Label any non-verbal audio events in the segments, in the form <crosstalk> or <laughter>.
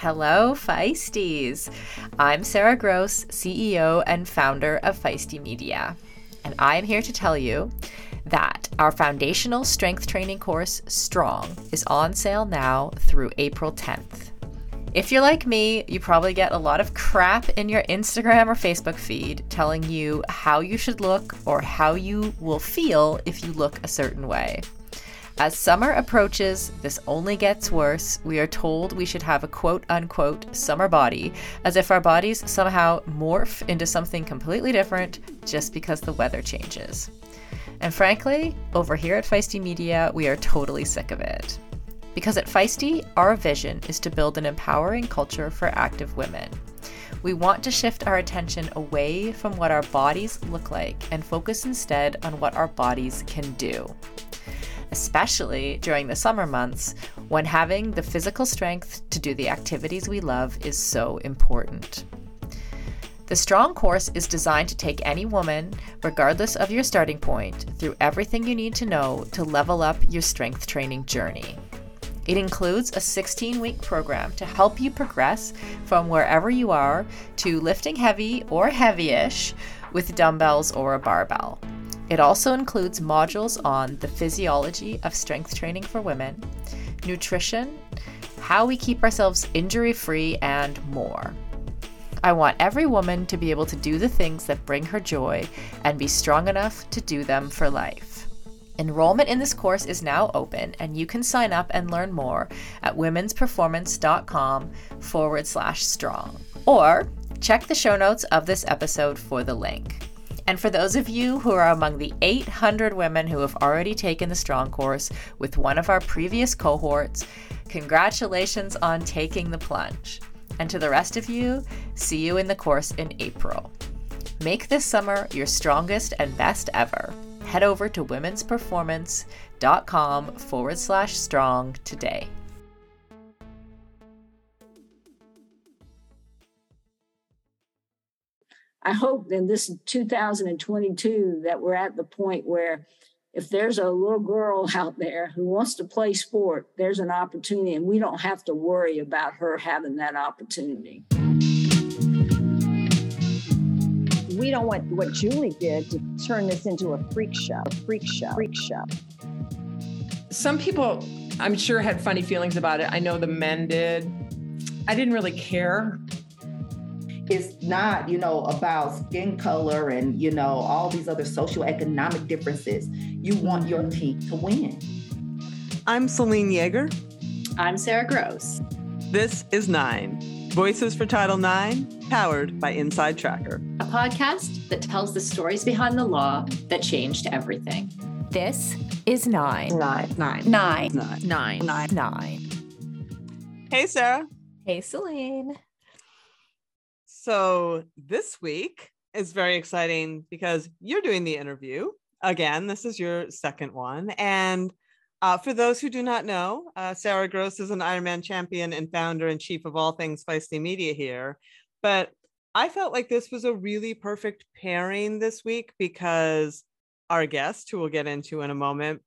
Hello, Feisties. I'm Sara Gross, CEO and founder of Feisty Media. And I'm here to tell you that our foundational strength training course, Strong, is on sale now through April 10th. If you're like me, you probably get a lot of crap in your Instagram or Facebook feed telling you how you should look or how you will feel if you look a certain way. As summer approaches, this only gets worse. We are told we should have a quote unquote summer body, as if our bodies somehow morph into something completely different just because the weather changes. And frankly, over here at Feisty Media, we are totally sick of it. Because at Feisty, our vision is to build an empowering culture for active women. We want to shift our attention away from what our bodies look like and focus instead on what our bodies can do especially during the summer months when having the physical strength to do the activities we love is so important. The Strong course is designed to take any woman, regardless of your starting point, through everything you need to know to level up your strength training journey. It includes a 16 week program to help you progress from wherever you are to lifting heavy or heavy ish with dumbbells or a barbell. It also includes modules on the physiology of strength training for women, nutrition, how we keep ourselves injury free, and more. I want every woman to be able to do the things that bring her joy and be strong enough to do them for life. Enrollment in this course is now open, and you can sign up and learn more at womensperformance.com forward slash strong. Or check the show notes of this episode for the link. And for those of you who are among the 800 women who have already taken the Strong course with one of our previous cohorts, congratulations on taking the plunge. And to the rest of you, see you in the course in April. Make this summer your strongest and best ever. Head over to womensperformance.com forward slash strong today. I hope in this 2022 that we're at the point where if there's a little girl out there who wants to play sport, there's an opportunity, and we don't have to worry about her having that opportunity. We don't want what Julie did to turn this into a freak show, a freak show, freak show. Some people, I'm sure, had funny feelings about it. I know the men did. I didn't really care it's not, you know, about skin color and, you know, all these other socioeconomic differences. You want your team to win. I'm Selene Yeager. I'm Sara Gross. This is Nine Voices for Title IX, powered by Inside Tracker, a podcast that tells the stories behind the law that changed everything. This is Nine. Hey, Sara. Hey, Selene. So this week is very exciting because you're doing the interview again. This is your second one. And uh, for those who do not know, uh, Sara Gross is an Ironman champion and founder and chief of all things Feisty Media here. But I felt like this was a really perfect pairing this week because our guest, who we'll get into in a moment,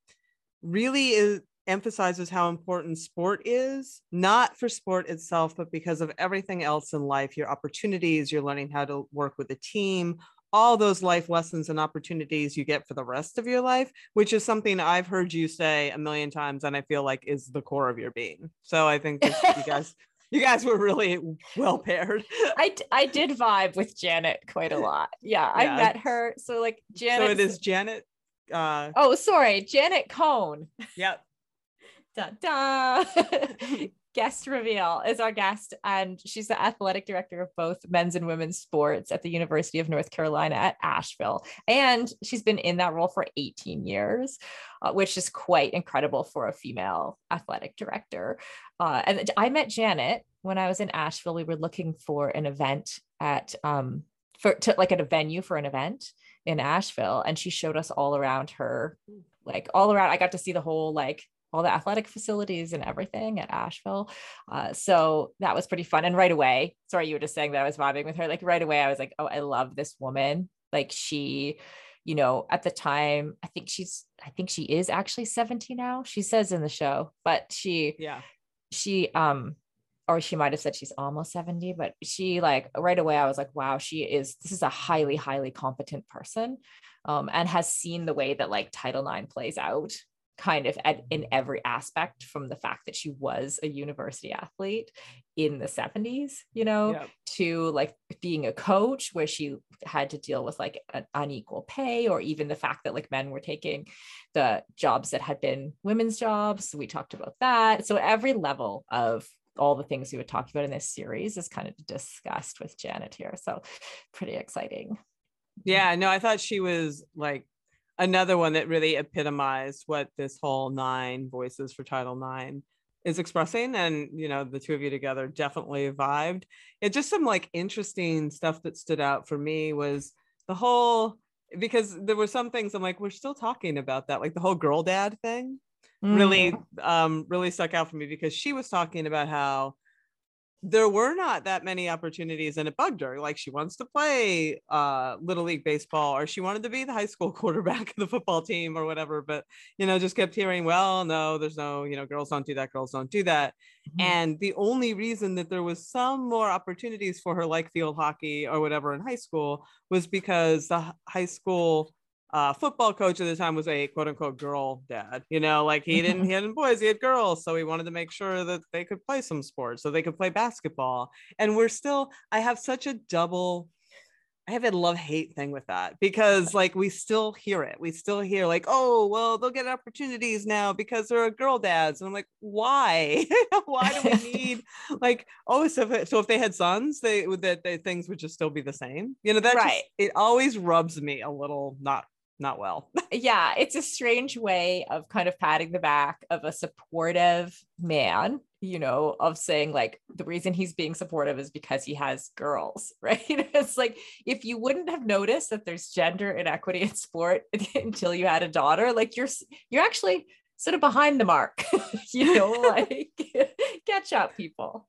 really is emphasizes how important sport is, not for sport itself, but because of everything else in life your opportunities, you're learning how to work with a team, all those life lessons and opportunities you get for the rest of your life, which is something I've heard you say a million times and I feel like is the core of your being. So I think this, you <laughs> guys. You guys were really well paired. I, I did vibe with Janet quite a lot. Yeah, yeah. I met her. So like Janet. So it is Janet. Uh, oh, sorry, Janet Cone. Yep da da <laughs> guest reveal is our guest and she's the athletic director of both men's and women's sports at the university of north carolina at asheville. And she's been in that role for 18 years uh, which is quite incredible for a female athletic director. Uh, and i met janet when i was in asheville. We were looking for an event at um for to, like at a venue for an event in asheville and she showed us all around her like all around. I got to see the whole like all the athletic facilities and everything at Asheville. Uh, so that was pretty fun. And right away, sorry, you were just saying that I was vibing with her. Like right away, I was like, oh, I love this woman. Like she, you know, at the time, I think she's, I think she is actually 70 now. She says in the show, but she, yeah, she, um, or she might have said she's almost 70, but she like right away, I was like, wow, she is, this is a highly, highly competent person um, and has seen the way that like Title IX plays out kind of at, in every aspect from the fact that she was a university athlete in the 70s you know to like being a coach where she had to deal with like an unequal pay or even the fact that like men were taking the jobs that had been women's jobs. We talked about that. So every level of all the things we would talk about in this series is kind of discussed with janet here. So pretty exciting. Yeah no i thought she was like another one that really epitomized what this whole nine voices for title nine is expressing and you know the two of you together definitely vibed it just some like interesting stuff that stood out for me was the whole because there were some things i'm like we're still talking about that like the whole girl dad thing mm. really um really stuck out for me because she was talking about how there were not that many opportunities and it bugged her like she wants to play uh little league baseball or she wanted to be the high school <laughs> quarterback of the football team or whatever but you know just kept hearing well no there's no you know girls don't do that girls don't do that mm-hmm. and the only reason that there was some more opportunities for her like field hockey or whatever in high school was because the high school uh, football coach at the time was a quote unquote girl dad. You know, like he didn't he <laughs> had boys, he had girls, so he wanted to make sure that they could play some sports, so they could play basketball. And we're still, I have such a double. I have a love hate thing with that because like we still hear it. We still hear like, oh, well, they'll get opportunities now because there are a girl dads. And I'm like, why? <laughs> why do we <laughs> need like, oh, so if, so if they had sons, they would that things would just still be the same. You know, that right. Just, it always rubs me a little not not well. <laughs> yeah, it's a strange way of kind of patting the back of a supportive man, you know, of saying like the reason he's being supportive is because he has girls, <laughs> right? it's like if you wouldn't have noticed that there's gender inequity in sport <laughs> until you had a daughter, like you're you're actually sort of behind the mark, you know, like catch up people.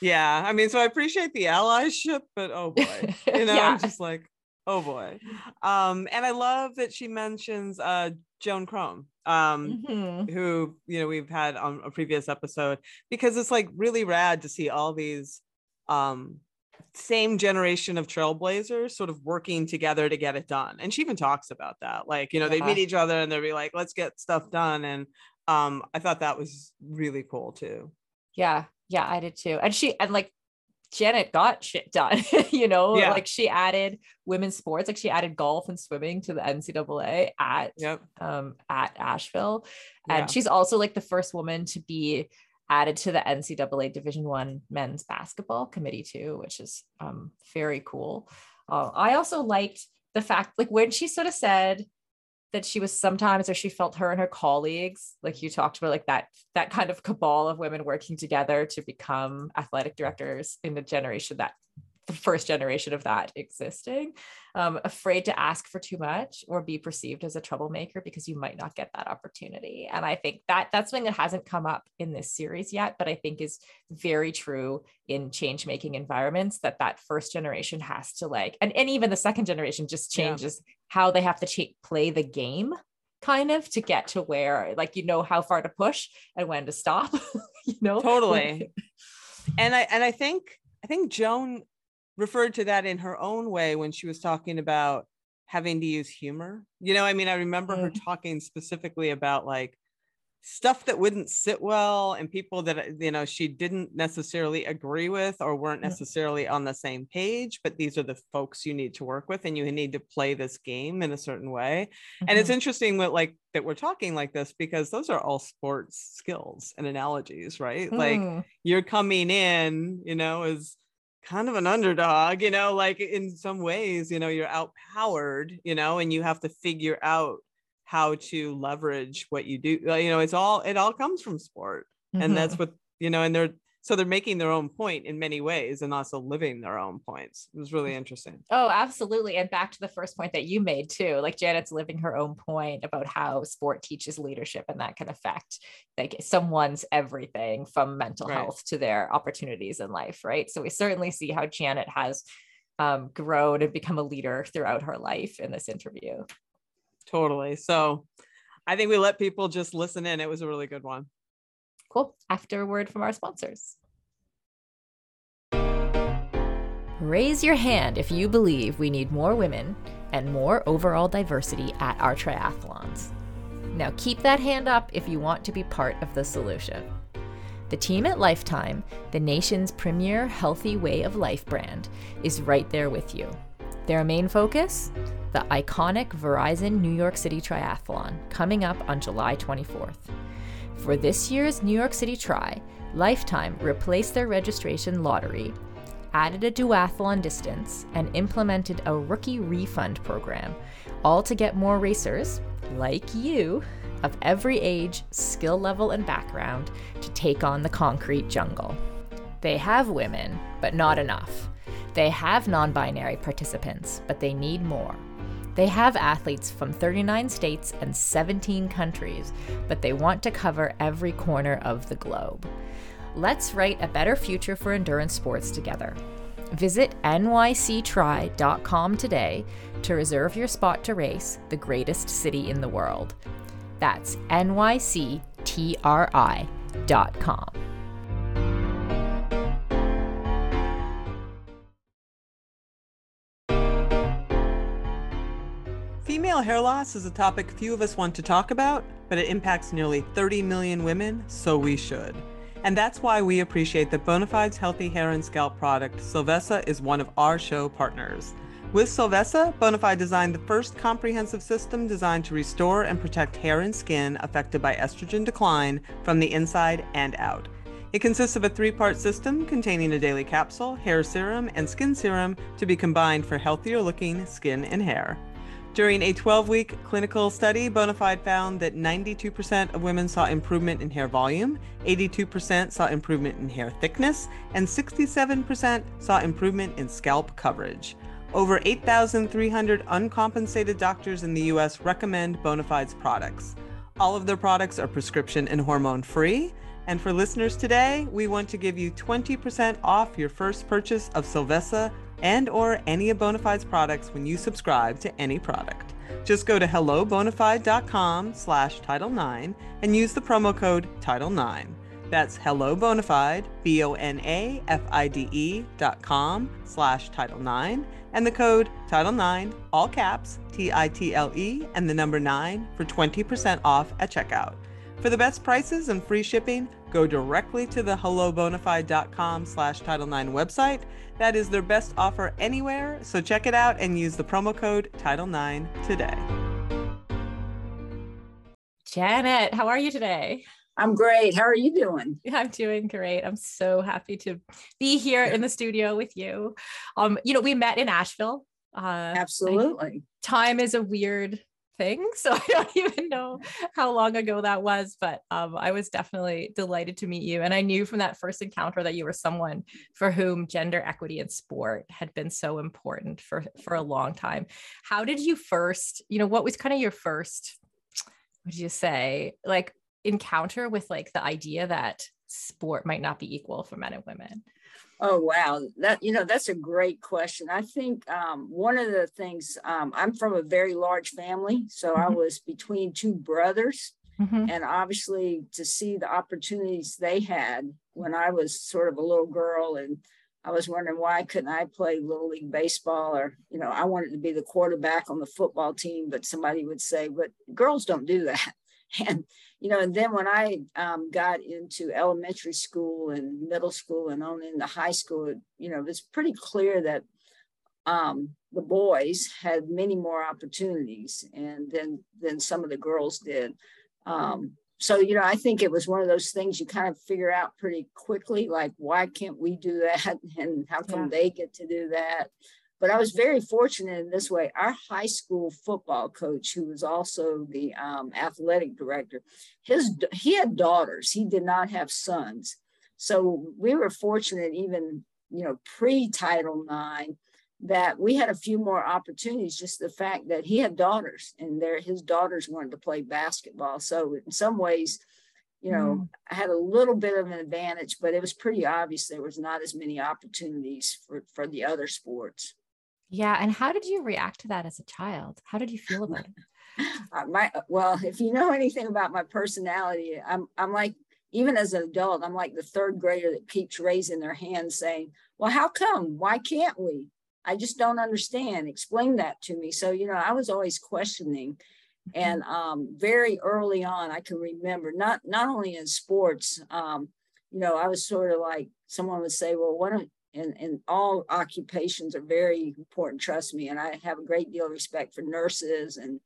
Yeah, I mean, so I appreciate the allyship, but oh boy, you know, yeah. I'm just like oh boy. Um and i love that she mentions uh Joan Cronin um mm-hmm. who you know we've had on a previous episode because it's like really rad to see all these um same generation of trailblazers sort of working together to get it done. And she even talks about that. Like you know yeah. they meet each other and they'll be like let's get stuff done. And um i thought that was really cool too. Yeah. Yeah i did too. And she and like Janet got shit done, <laughs> you know, yeah. like she added women's sports, like she added golf and swimming to the NCAA at yep. um at Asheville. And yeah. she's also like the first woman to be added to the NCAA Division One men's basketball committee too, which is um very cool. Uh, I also liked the fact like when she sort of said that she was sometimes or she felt her and her colleagues like you talked about like that that kind of cabal of women working together to become athletic directors in the generation that the first generation of that existing. Um, afraid to ask for too much or be perceived as a troublemaker because you might not get that opportunity. And i think that that's something that hasn't come up in this series yet but i think is very true in change making environments that that first generation has to like and, and even the second generation just changes yeah. how they have to ch- play the game kind of to get to where like you know how far to push and when to stop <laughs> you know? Totally. <laughs> And i and i think i think joan referred to that in her own way when she was talking about having to use humor. You know, I mean, I remember mm. her talking specifically about like stuff that wouldn't sit well and people that you know she didn't necessarily agree with or weren't mm. necessarily on the same page but these are the folks you need to work with and you need to play this game in a certain way mm-hmm. and it's mm-hmm. interesting that like that we're talking like this because those are all sports skills and analogies right mm. like you're coming in you know as kind of an underdog, you know, like in some ways, you know, you're outpowered, you know, and you have to figure out how to leverage what you do. You know, it's all, it all comes from sport. Mm-hmm. And that's mm-hmm. what, you know, and they're, so they're making their own point in many ways and also living their own points. It was really interesting. Oh absolutely and back to the first point that you made too like janet's living her own point about how sport teaches leadership and that can affect like someone's everything from mental right. health to their opportunities in life right? So we certainly see how janet has um, grown and become a leader throughout her life in this interview. Totally so i think we let people just listen in. It was a really good one Cool. After a word from our sponsors. Raise your hand if you believe we need more women and more overall diversity at our triathlons. Now keep that hand up if you want to be part of the solution. The team at Lifetime, the nation's premier healthy way of life brand, is right there with you. Their main focus? The iconic Verizon New York City Triathlon, coming up on July 24th. For this year's New York City Tri, Lifetime replaced their registration lottery, added a duathlon distance, and implemented a rookie refund program, all to get more racers, like you, of every age, skill level, and background to take on the concrete jungle. They have women, but not enough. They have non binary participants, but they need more. They have athletes from 39 states and 17 countries, but they want to cover every corner of the globe. Let's write a better future for endurance sports together. Visit nyctri.com today to reserve your spot to race the greatest city in the world. That's nyctri.com. Female hair loss is a topic few of us want to talk about, but it impacts nearly 30 million women, so we should. And that's why we appreciate that Bonafide's healthy hair and scalp product, Solvessa, is one of our show partners. With Solvessa, Bonafide designed the first comprehensive system designed to restore and protect hair and skin affected by estrogen decline from the inside and out. It consists of a three part system containing a daily capsule, hair serum, and skin serum to be combined for healthier looking skin and hair. During a 12 week clinical study, Bonafide found that 92% of women saw improvement in hair volume, 82% saw improvement in hair thickness, and 67% saw improvement in scalp coverage. Over 8,300 uncompensated doctors in the US recommend Bonafide's products. All of their products are prescription and hormone free. And for listeners today, we want to give you 20% off your first purchase of Solvessa and or any of Bonafide's products when you subscribe to any product. Just go to hellobonafide.com slash Title 9 and use the promo code Title 9. That's hello bonafide, dot com slash Title 9 and the code Title 9, all caps, T-I-T-L-E, and the number 9 for 20% off at checkout. For the best prices and free shipping, go directly to the hellobonafide.com slash Title 9 website. That is their best offer anywhere, so check it out and use the promo code Title 9 today. Janet, how are you today? I'm great. How are you doing? <laughs> I'm doing great. I'm so happy to be here in the studio with you. Um, you know, we met in Asheville. Uh, Absolutely. time is a weird thing, <laughs> so I don't even know how long ago that was, but um, I was definitely delighted to meet you. And I knew from that first encounter that you were someone for whom gender equity in sport had been so important for for a long time. How did you first, you know, what was kind of your first? Did you say? Like encounter with like the idea that sport might not be equal for men and women? Oh wow, that you know that's a great question. I think um, one of the things um, I'm from a very large family, so mm-hmm. I was between two brothers, mm-hmm. and obviously to see the opportunities they had when I was sort of a little girl, and I was wondering why couldn't I play little league baseball, or you know I wanted to be the quarterback on the football team, but somebody would say, but girls don't do that, <laughs> and you know, and then when I um, got into elementary school and middle school and on into high school, it, you know, it's pretty clear that um, the boys had many more opportunities and then than some of the girls did. Um, so you know, I think it was one of those things you kind of figure out pretty quickly, like why can't we do that, <laughs> and how come yeah. they get to do that? But I was very fortunate in this way. Our high school football coach, who was also the um, athletic director, his he had daughters. He did not have sons, so we were fortunate, even you know, pre Title IX, that we had a few more opportunities. Just the fact that he had daughters, and there his daughters wanted to play basketball. So in some ways, you know, mm. I had a little bit of an advantage, but it was pretty obvious there was not as many opportunities for, for the other sports. Yeah. And how did you react to that as a child? How did you feel about it? <laughs> Uh, my well, if you know anything about my personality, I'm I'm like even as an adult, I'm like the third grader that keeps raising their hand saying, Well, how come? Why can't we? I just don't understand. Explain that to me. So, you know, I was always questioning. Mm-hmm. And um, very early on, I can remember not not only in sports, um, you know, I was sort of like someone would say, "Well, why don't?" And, and all occupations are very important. Trust me, and I have a great deal of respect for nurses and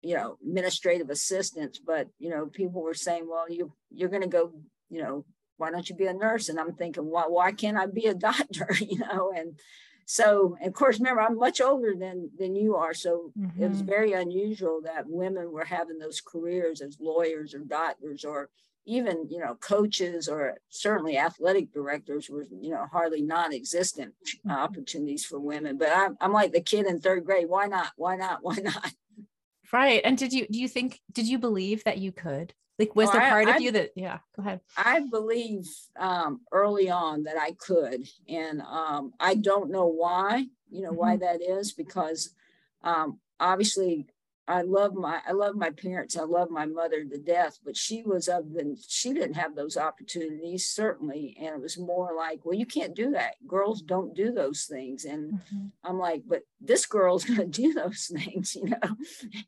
you know administrative assistants. But you know, people were saying, "Well, you you're going to go, you know, why don't you be a nurse?" And I'm thinking, "Why why can't I be a <laughs> doctor?" <laughs> you know, and so of course remember i'm much older than than you are so mm-hmm. it was mm-hmm. very unusual that women were having those careers as lawyers or doctors or even you know coaches or certainly athletic directors were you know hardly non-existent mm-hmm. opportunities for women but I'm, I'm like the kid in third grade why not why not why not <laughs> right and did you do you think did you believe that you could like, was oh, there part I, of I, you that, yeah, go ahead. I believe um, early on that I could. And um, I don't know why, you know, mm-hmm. why that is, because um, obviously I love my I love my parents. I love my mother to death, but she was of the she didn't have those opportunities certainly, and it was more like, well, you can't do that. Girls don't do those things, and mm-hmm. I'm like, but this girl's <laughs> going to do those things, you know.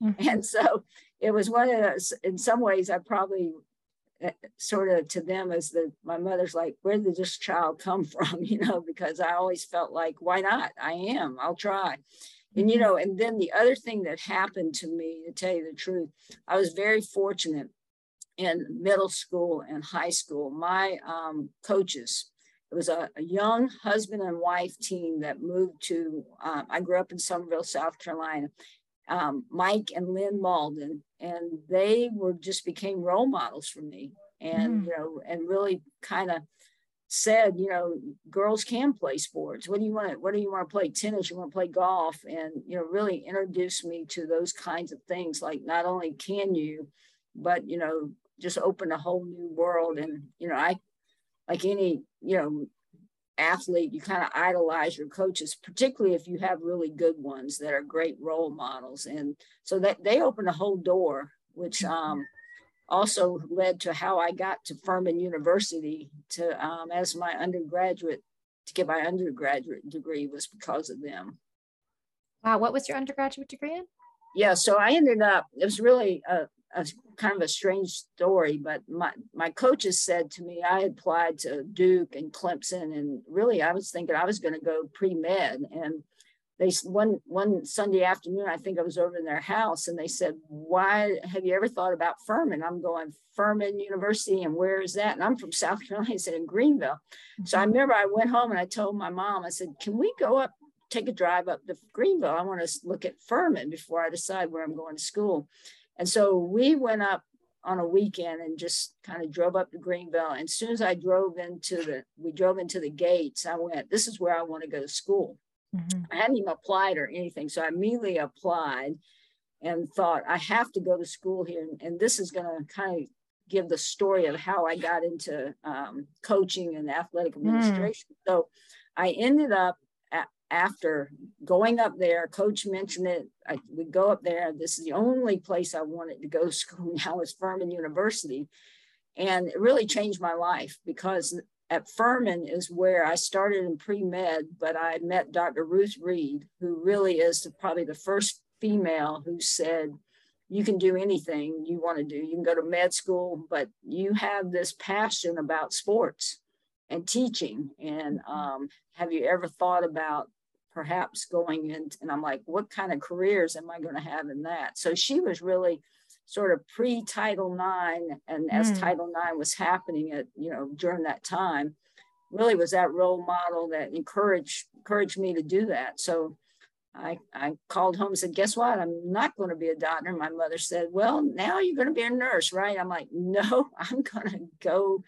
Mm-hmm. And so it was one of those. In some ways, I probably eh, sort of to them as the my mother's like, where did this child come <laughs> from, you know? Because I always felt like, why not? I am. I'll try and you know, and then the other thing that happened to me, to tell you the truth, I was very fortunate in middle school and high school. My um, coaches, it was a, a, young husband and wife team that moved to, um, I grew up in Summerville, South Carolina. Um, Mike and Lynn Malden, and they were just became role models for me, and mm. you know, and really kind of said, you know, girls can play sports. What do you want what do you want to play? Tennis, you want to play golf. And, you know, really introduced me to those kinds of things. Like not only can you, but, you know, just open a whole new world. And, you know, I, like any, you know, athlete, you kind of idolize your coaches, particularly if you have really good ones that are great role models. And so that they open a whole door, which, um, also led to how I got to Furman University to um, as my undergraduate to get my undergraduate degree was because of them. Wow, what was your undergraduate degree in? Yeah, so I ended up. It was really a, a kind of a strange story, but my my coaches said to me I applied to Duke and Clemson, and really I was thinking I was going to go pre med, and they one one Sunday afternoon, I think I was over in their house, and they said, "Why have you ever thought about Furman?" I'm going Furman University, and where is that? And I'm from <laughs> South Carolina. I said in Greenville. Mm-hmm. So I mm-hmm. remember I went home and I told my mom, I said, "Can we go up, take a drive up to Greenville? I want to look at Furman before I decide where I'm going to school." And so we went up on a weekend and just kind of drove up to Greenville. And as soon as I drove into the, we drove into the gates, I went, "This is where I want to go to school." Mm-hmm. I hadn't even applied or anything. So I immediately applied and thought, I have to go to school here. And, and this is going to kind of give the story of how I got into um, coaching and athletic mm. administration. Mm. So I ended up after going up there, coach mentioned it. I would go up there. This is the only place I wanted to go to school <laughs> now is Furman University. And it really changed my life because at Furman is where I started in pre med, but I met Dr. Ruth Reed, who really is the, probably the first female who said, You can do anything you want to do. You can go to med school, but you have this passion about sports and teaching. And mm-hmm. um, have you ever thought about perhaps going in? And I'm like, What kind of careers am I going to have in that? So she was really sort of pre Title IX, and as mm. Title IX was happening at you know during that time, really was that role model that encouraged encouraged me to do that. So I, I called home and said, guess what? I'm not going to be a doctor. My mother said, well, now you're going to be a nurse, right? I'm like, no, <laughs> I'm going to go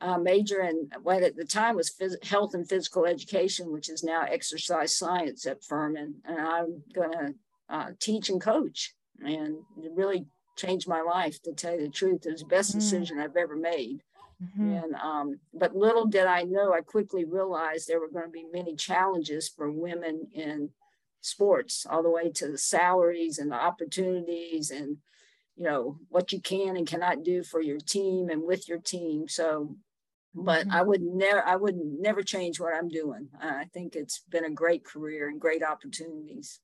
uh, major in what at the time was phys- health and physical education, which is now exercise science at Furman. And I'm going to uh, teach and coach and really changed my life to tell you the truth. It was the best mm. decision I've ever made. Mm-hmm. And um, but little did I know, I quickly realized there were going to be many challenges for women in sports, all the way to the salaries and the opportunities and you know what you can and cannot do for your team and with your team so but Mhm. i would never i would never change what i'm doing i think it's been a great career and great opportunities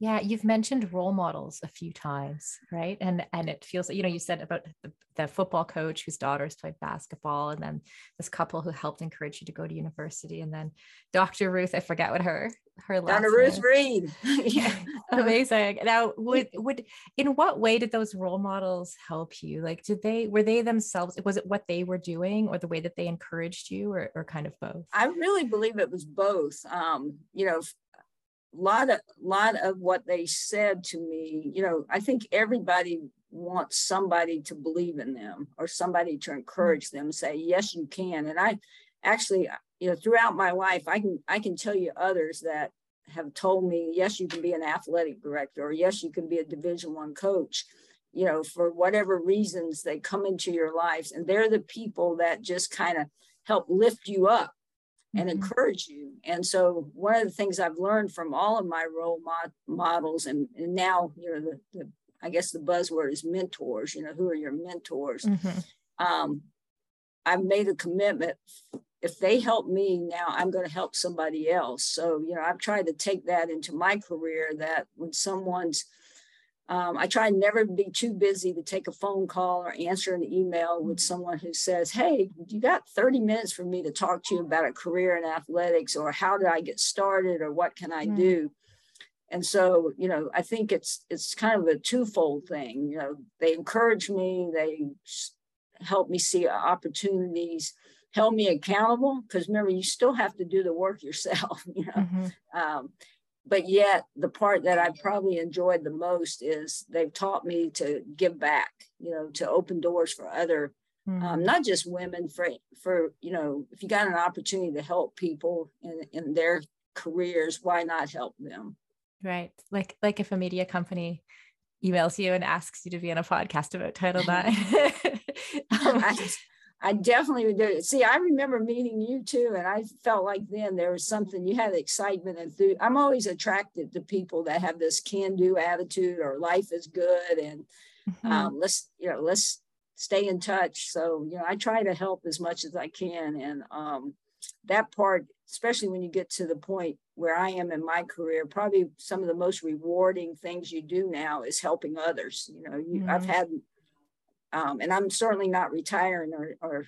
Yeah, you've mentioned role models a few times, right? And and it feels you know you said about the, the football coach whose daughters played basketball, and then this couple who helped encourage you to go to university, and then Dr. Ruth, I forget what her her last Dr. Ruth Reed. <laughs> <laughs> yeah. Amazing. Now, would would in what way did those role models help you? Like, did they were they themselves? Was it what they were doing, or the way that they encouraged you, or or kind of both? I really believe it was both. Um, you know, lot of lot of what they said to me, you know, I think everybody wants somebody to believe in them or somebody to encourage mm-hmm. them, say, yes, you can. And I actually, you know, throughout my life, I can I can tell you others that have told me, yes, you can be an athletic director, or yes, you can be a division one coach you know, for whatever reasons they come into your lives and they're the people that just kind of help lift you up and Mhm. encourage you. And so one of the things I've learned from all of my role mod- models and, and now, you know, the, the, I guess the buzzword is mentors, you know, who are your mentors? Mhm. um, I've made a commitment. If they help me now, I'm going to help somebody else. So, you know, I've tried to take that into my career that when someone's, um, I try and never be too busy to take a phone call or answer an email with someone who says, Hey, you got 30 minutes for me to talk to you about a career in athletics or how did I get started or what can I Mm. do? And so, you know, I think it's it's kind of a twofold thing. You know, they encourage me, they help me see opportunities, held me accountable because remember, you still have to do the work yourself. <laughs> You know, Mhm. um, but yet the part that I probably enjoyed the most is they've taught me to give back. You know, to open doors for other, um, Mhm. not just women. For for you know, if you got an opportunity to help people in in their careers, why not help them? Right. Like like if a media company emails you and asks you to be on a podcast about Title <laughs> IX. <laughs> Um, I, I definitely would do it. See, I remember meeting you too, and I felt like then there was something you had excitement and through. I'm always attracted to people that have this can-do attitude or life is good and mhm. um, let's you know let's stay in touch. So you know, I try to help as much as I can, and um, that part, especially when you get to the point where I am in my career, probably some of the most rewarding things you do now is helping others. You know, you, I've Mhm. had, um, and I'm certainly not retiring or, or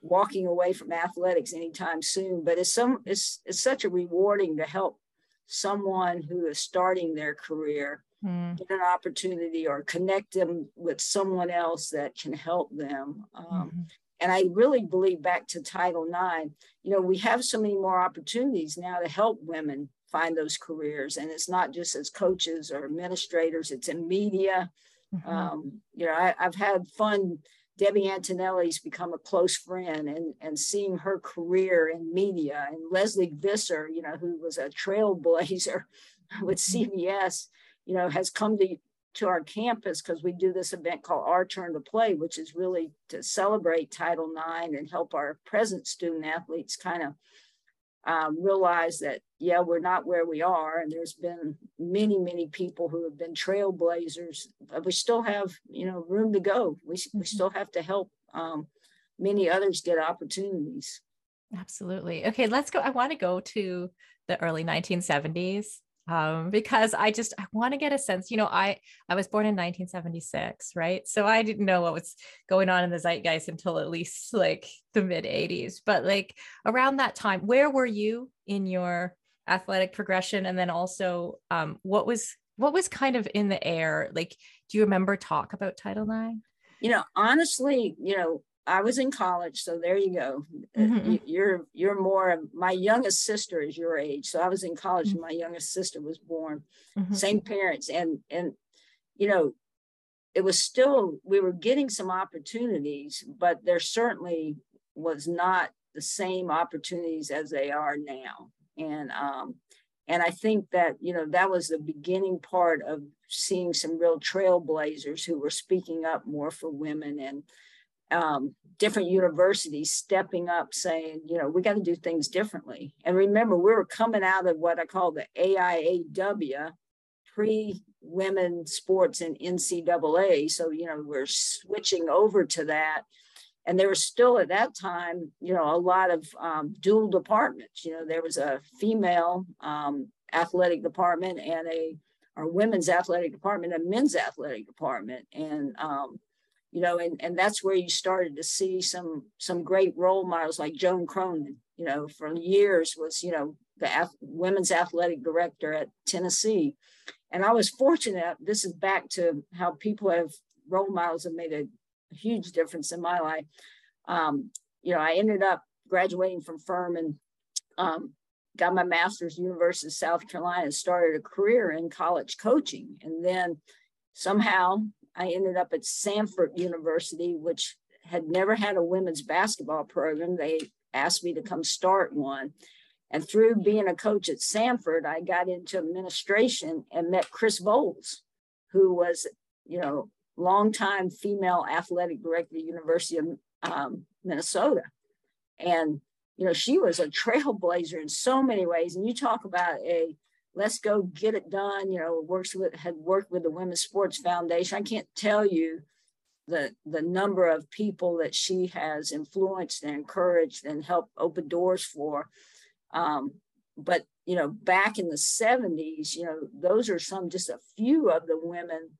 walking away from athletics anytime soon. But it's some it's it's such a rewarding to help someone who is starting their career Mm, get an opportunity or connect them with someone else that can help them. Um, mhm. and I really believe back to Title IX, you know, we have so many more opportunities now to help women find those careers. And it's not just as coaches or administrators, it's in media. Mhm. Um, you know, I, I've had fun. Debbie Antonelli's become a close friend and, and seeing her career in media and Lesley Visser, you know, who was a trailblazer <laughs> with CBS, you know, has come to to our campus because we do this event called Our Turn to Play, which is really to celebrate Title IX and help our present student athletes kind of um, realize that, yeah, we're not where we are. And there's been many, many people who have been trailblazers, but we still have, you know, room to go. We, we Mhm. still have to help um, many others get opportunities. Absolutely. Okay, let's go. I want to go to the early 1970s um, because I just I want to get a sense. You know, I I was born in 1976, right? So I didn't know what was going on in the zeitgeist until at least like the mid 80s. But like around that time, where were you in your athletic progression? And then also, um, what was what was kind of in the air? Like, do you remember talk about Title IX? You know, honestly, you know, I was in college, so there you go. Uh, Mhm. you- You're you're more. My youngest sister is your age, so I was in college when my youngest sister was born. Mhm. Same parents, and and you know, it was still we were getting some opportunities, but there certainly was not the same opportunities as they are now. And um, and I think that you know that was the beginning part of seeing some real trailblazers who were speaking up more for women and um, different universities stepping up saying, you know, we got to do things differently. And remember, we were coming out of what I call the AIAW, pre women sports in NCAA. So, you know, we're switching over to that. And there was still at that time, you know, a lot of um, dual departments. You know, there was a female um, athletic department and a our women's athletic department and men's athletic department. And um, you know, and, and that's where you started to see some some great role models like Joan Cronin, you know, for years was, you know, the ath- women's athletic director at Tennessee. And I was fortunate, this is back to how people have role models have made a, huge difference in my life. Um, you know, I ended up graduating from Furman, um, got my master's University of South Carolina, started a career in college coaching. And then somehow I ended up at Samford University, which had never had a women's basketball program. They asked me to come start one. And through being a coach at Samford, I got into administration and met Chris Voelz, who was, you know, longtime female athletic director at the University of um, Minnesota. And, you know, she was a trailblazer in so many ways. And you talk about a let's go get it done. You know, works with had worked with the Women's Sports Foundation. I can't tell you the the number of people that she has influenced and encouraged and helped open doors for. Um, but you know, back in the 70s, you know, those are some just a few of the women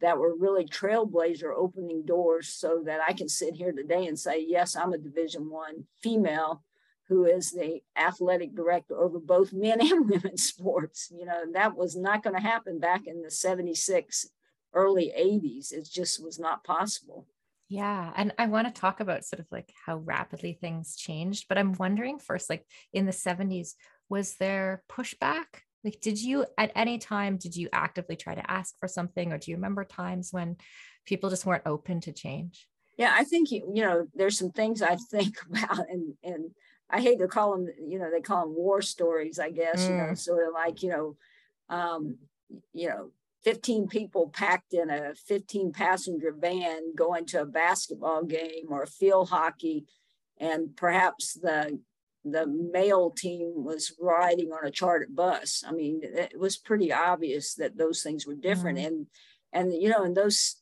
that were really trailblazer opening doors so that I can sit here today and say, yes, I'm a division one female who is the athletic director over both men and <laughs> women's sports. You know, that was not going to happen back in the 76, early 80s. It just was not possible. Yeah. And I want to talk about sort of like how rapidly things changed, but I'm wondering first, like in the 70s, was there pushback? Like, did you at any time, did you actively try to ask for something, or do you remember times when people just weren't open to change? Yeah, I think, you know, there's some things I <laughs> think about and, and, I hate to call them, you know, they call them war stories, I guess, mm. you know, mm. sort of like, you know, um, you know, 15 people packed in a 15 passenger van going to a basketball game or a field hockey and perhaps the the male team was riding on a chartered bus i mean it was pretty obvious that those things were different mm. and and you know in those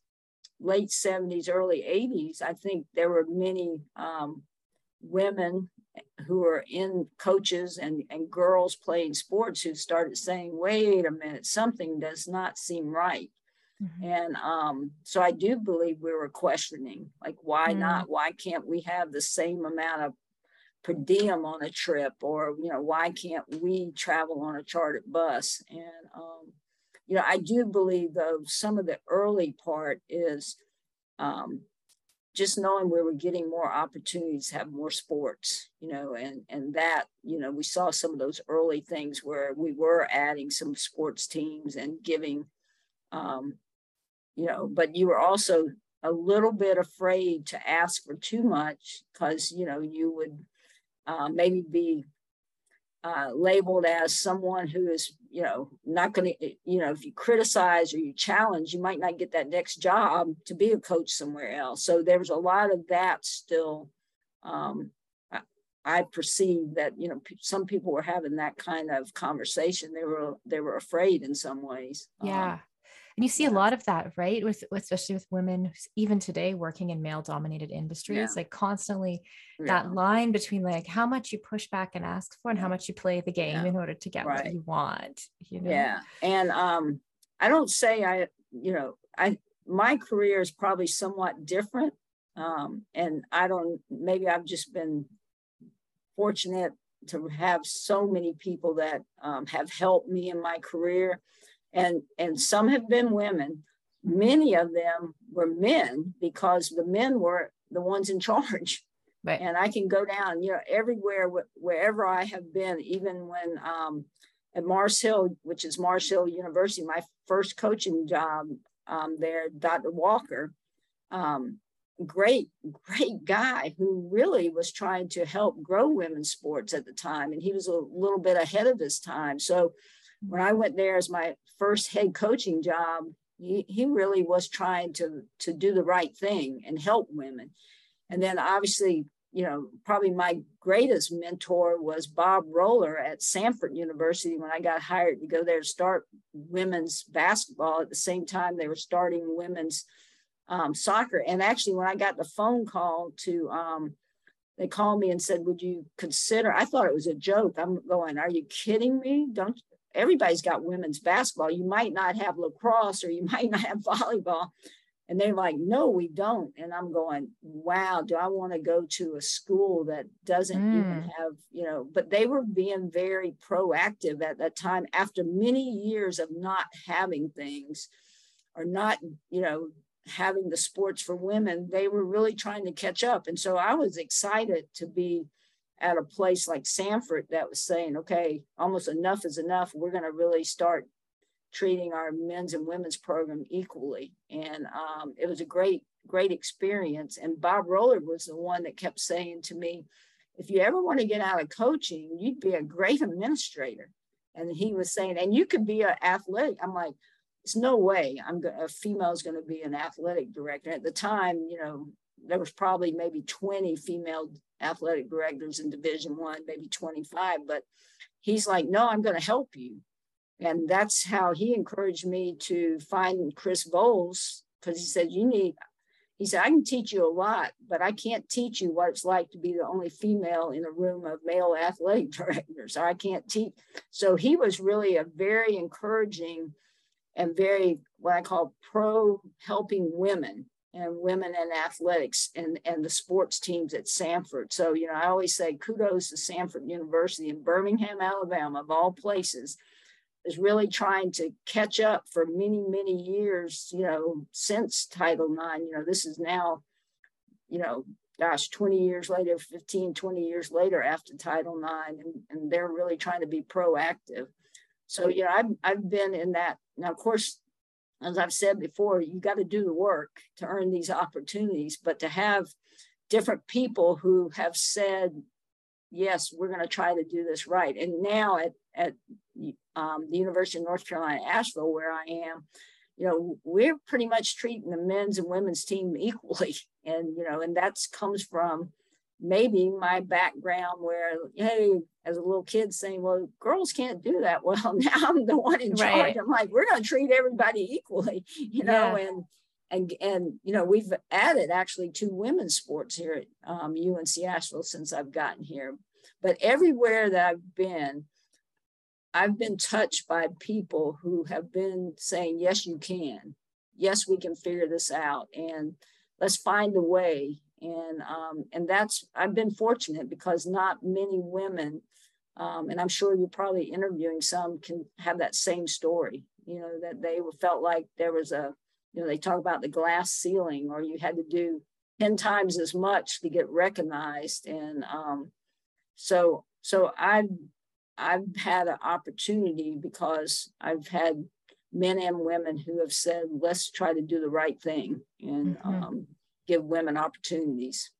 late 70s early 80s i think there were many um, women who are in coaches and, and girls playing sports who started saying, wait a minute, something does not seem right. Mm-hmm. And um, so I do believe we were questioning, like, why mm-hmm. not? Why can't we have the same amount of per diem on a trip? Or, you know, why can't we travel on a chartered bus? And, um, you know, I do believe, though, some of the early part is um, just knowing we were getting more opportunities to have more sports, you know, and and that, you know, we saw some of those early things where we were adding some sports teams and giving, um, you know, but you were also a little bit afraid to ask for too much because you know you would uh, maybe be uh, labeled as someone who is, you know, not going to, you know, if you criticize or you challenge, you might not get that next job to be a coach somewhere else. So there was a lot of that still. Um, I, I perceived that, you know, some people were having that kind of conversation. They were they were afraid in some ways. Yeah. Um, and you see yeah. a lot of that right with especially with women even today working in male dominated industries yeah. like constantly yeah. that line between like how much you push back and ask for and how much you play the game in order to get right. what you want you know yeah and um i don't say i you know i my career is probably somewhat different um and i don't maybe i've just been fortunate to have so many people that um, have helped me in my career and and some have been women. Many of them were men because the men were the ones in <laughs> charge. Right. and i can go down you know everywhere wherever i have been even when um, at mars hill which is mars hill university my first coaching job um, there dr walker um, great great guy who really was trying to help grow women's sports at the time. And he was a little bit ahead of his time. So when I went there as my first head coaching job, he, he really was trying to to do the right thing and help women. And then obviously, you know, probably my greatest mentor was Bob Roller at Samford University when I got hired to go there to start women's basketball at the same time they were starting women's um, soccer. And actually, when I got the phone call to, um, they called me and said, Would you consider? I thought it was a joke. I'm going, Are you kidding me? Don't everybody's got women's basketball. You might not have lacrosse or you <laughs> might not have volleyball. And they're like, no, we don't. And I'm going, wow, do I want to go to a school that doesn't mm. even have, you know, but they were being very proactive at that time after many years of not having things or not, you know, having the sports for women, they were really trying to catch up. And so I was excited to be at a place like Samford that was saying, okay, almost enough is enough. We're going to really start treating our men's and women's program equally. And um, it was a great, great experience. And Bob Roller was the one that kept saying to me, if you ever want to get out of coaching, you'd be a great administrator. And he was saying, and you could be an athletic. I'm like, there's no way I'm go- a female is going to be an athletic director. At the time, you know, there was probably maybe 20 female athletic directors in Division One, maybe 25. But he's like, no, I'm going to help you. And that's how he encouraged me to find Chris Voelz because he said, You need, he said, I can teach you a lot, but I can't teach you what it's like to be the only female in a room of male athletic <laughs> directors. I can't teach. So he was really a very encouraging and very what I call pro helping women and women in athletics and, and the sports teams at Samford. So, you know, I always say kudos to Samford University in Birmingham, Alabama, of all places is really trying to catch up for many, many years, you know, since Title IX. You know, this is now, you know, gosh, 20 years later, 15, 20 years later after Title IX, and, and they're really trying to be proactive. So, you know, I've, I've been in that. Now, of course, as I've said before, you got to do the work to earn these opportunities, but to have different people who have said, yes, we're going to try to do this right. And now at, at um, the University of North Carolina, Asheville, where I am, you know, we're pretty much treating the men's and women's team <laughs> equally. And, you know, and that comes from maybe my background where, hey, as a little kid saying, well, girls can't do that. Well, <laughs> now I'm the one in charge. Right. I'm like, we're going to treat everybody equally, <laughs> you know, yeah. and, and, and, you know, we've added actually two women's sports here at um, UNC Asheville since I've gotten here. But everywhere that I've been, I've been touched by people who have been saying, yes, you can. Yes, we can figure this out. And let's find a way. And um, and that's I've been fortunate because not many women, um, and I'm sure you're probably interviewing some, can have that same story. You know that they felt like there was a, you know, they talk about the glass ceiling, or you had to do ten times as much to get recognized. And um, so so I've I've had an opportunity because I've had men and women who have said, let's try to do the right thing and mm-hmm. um, give women opportunities.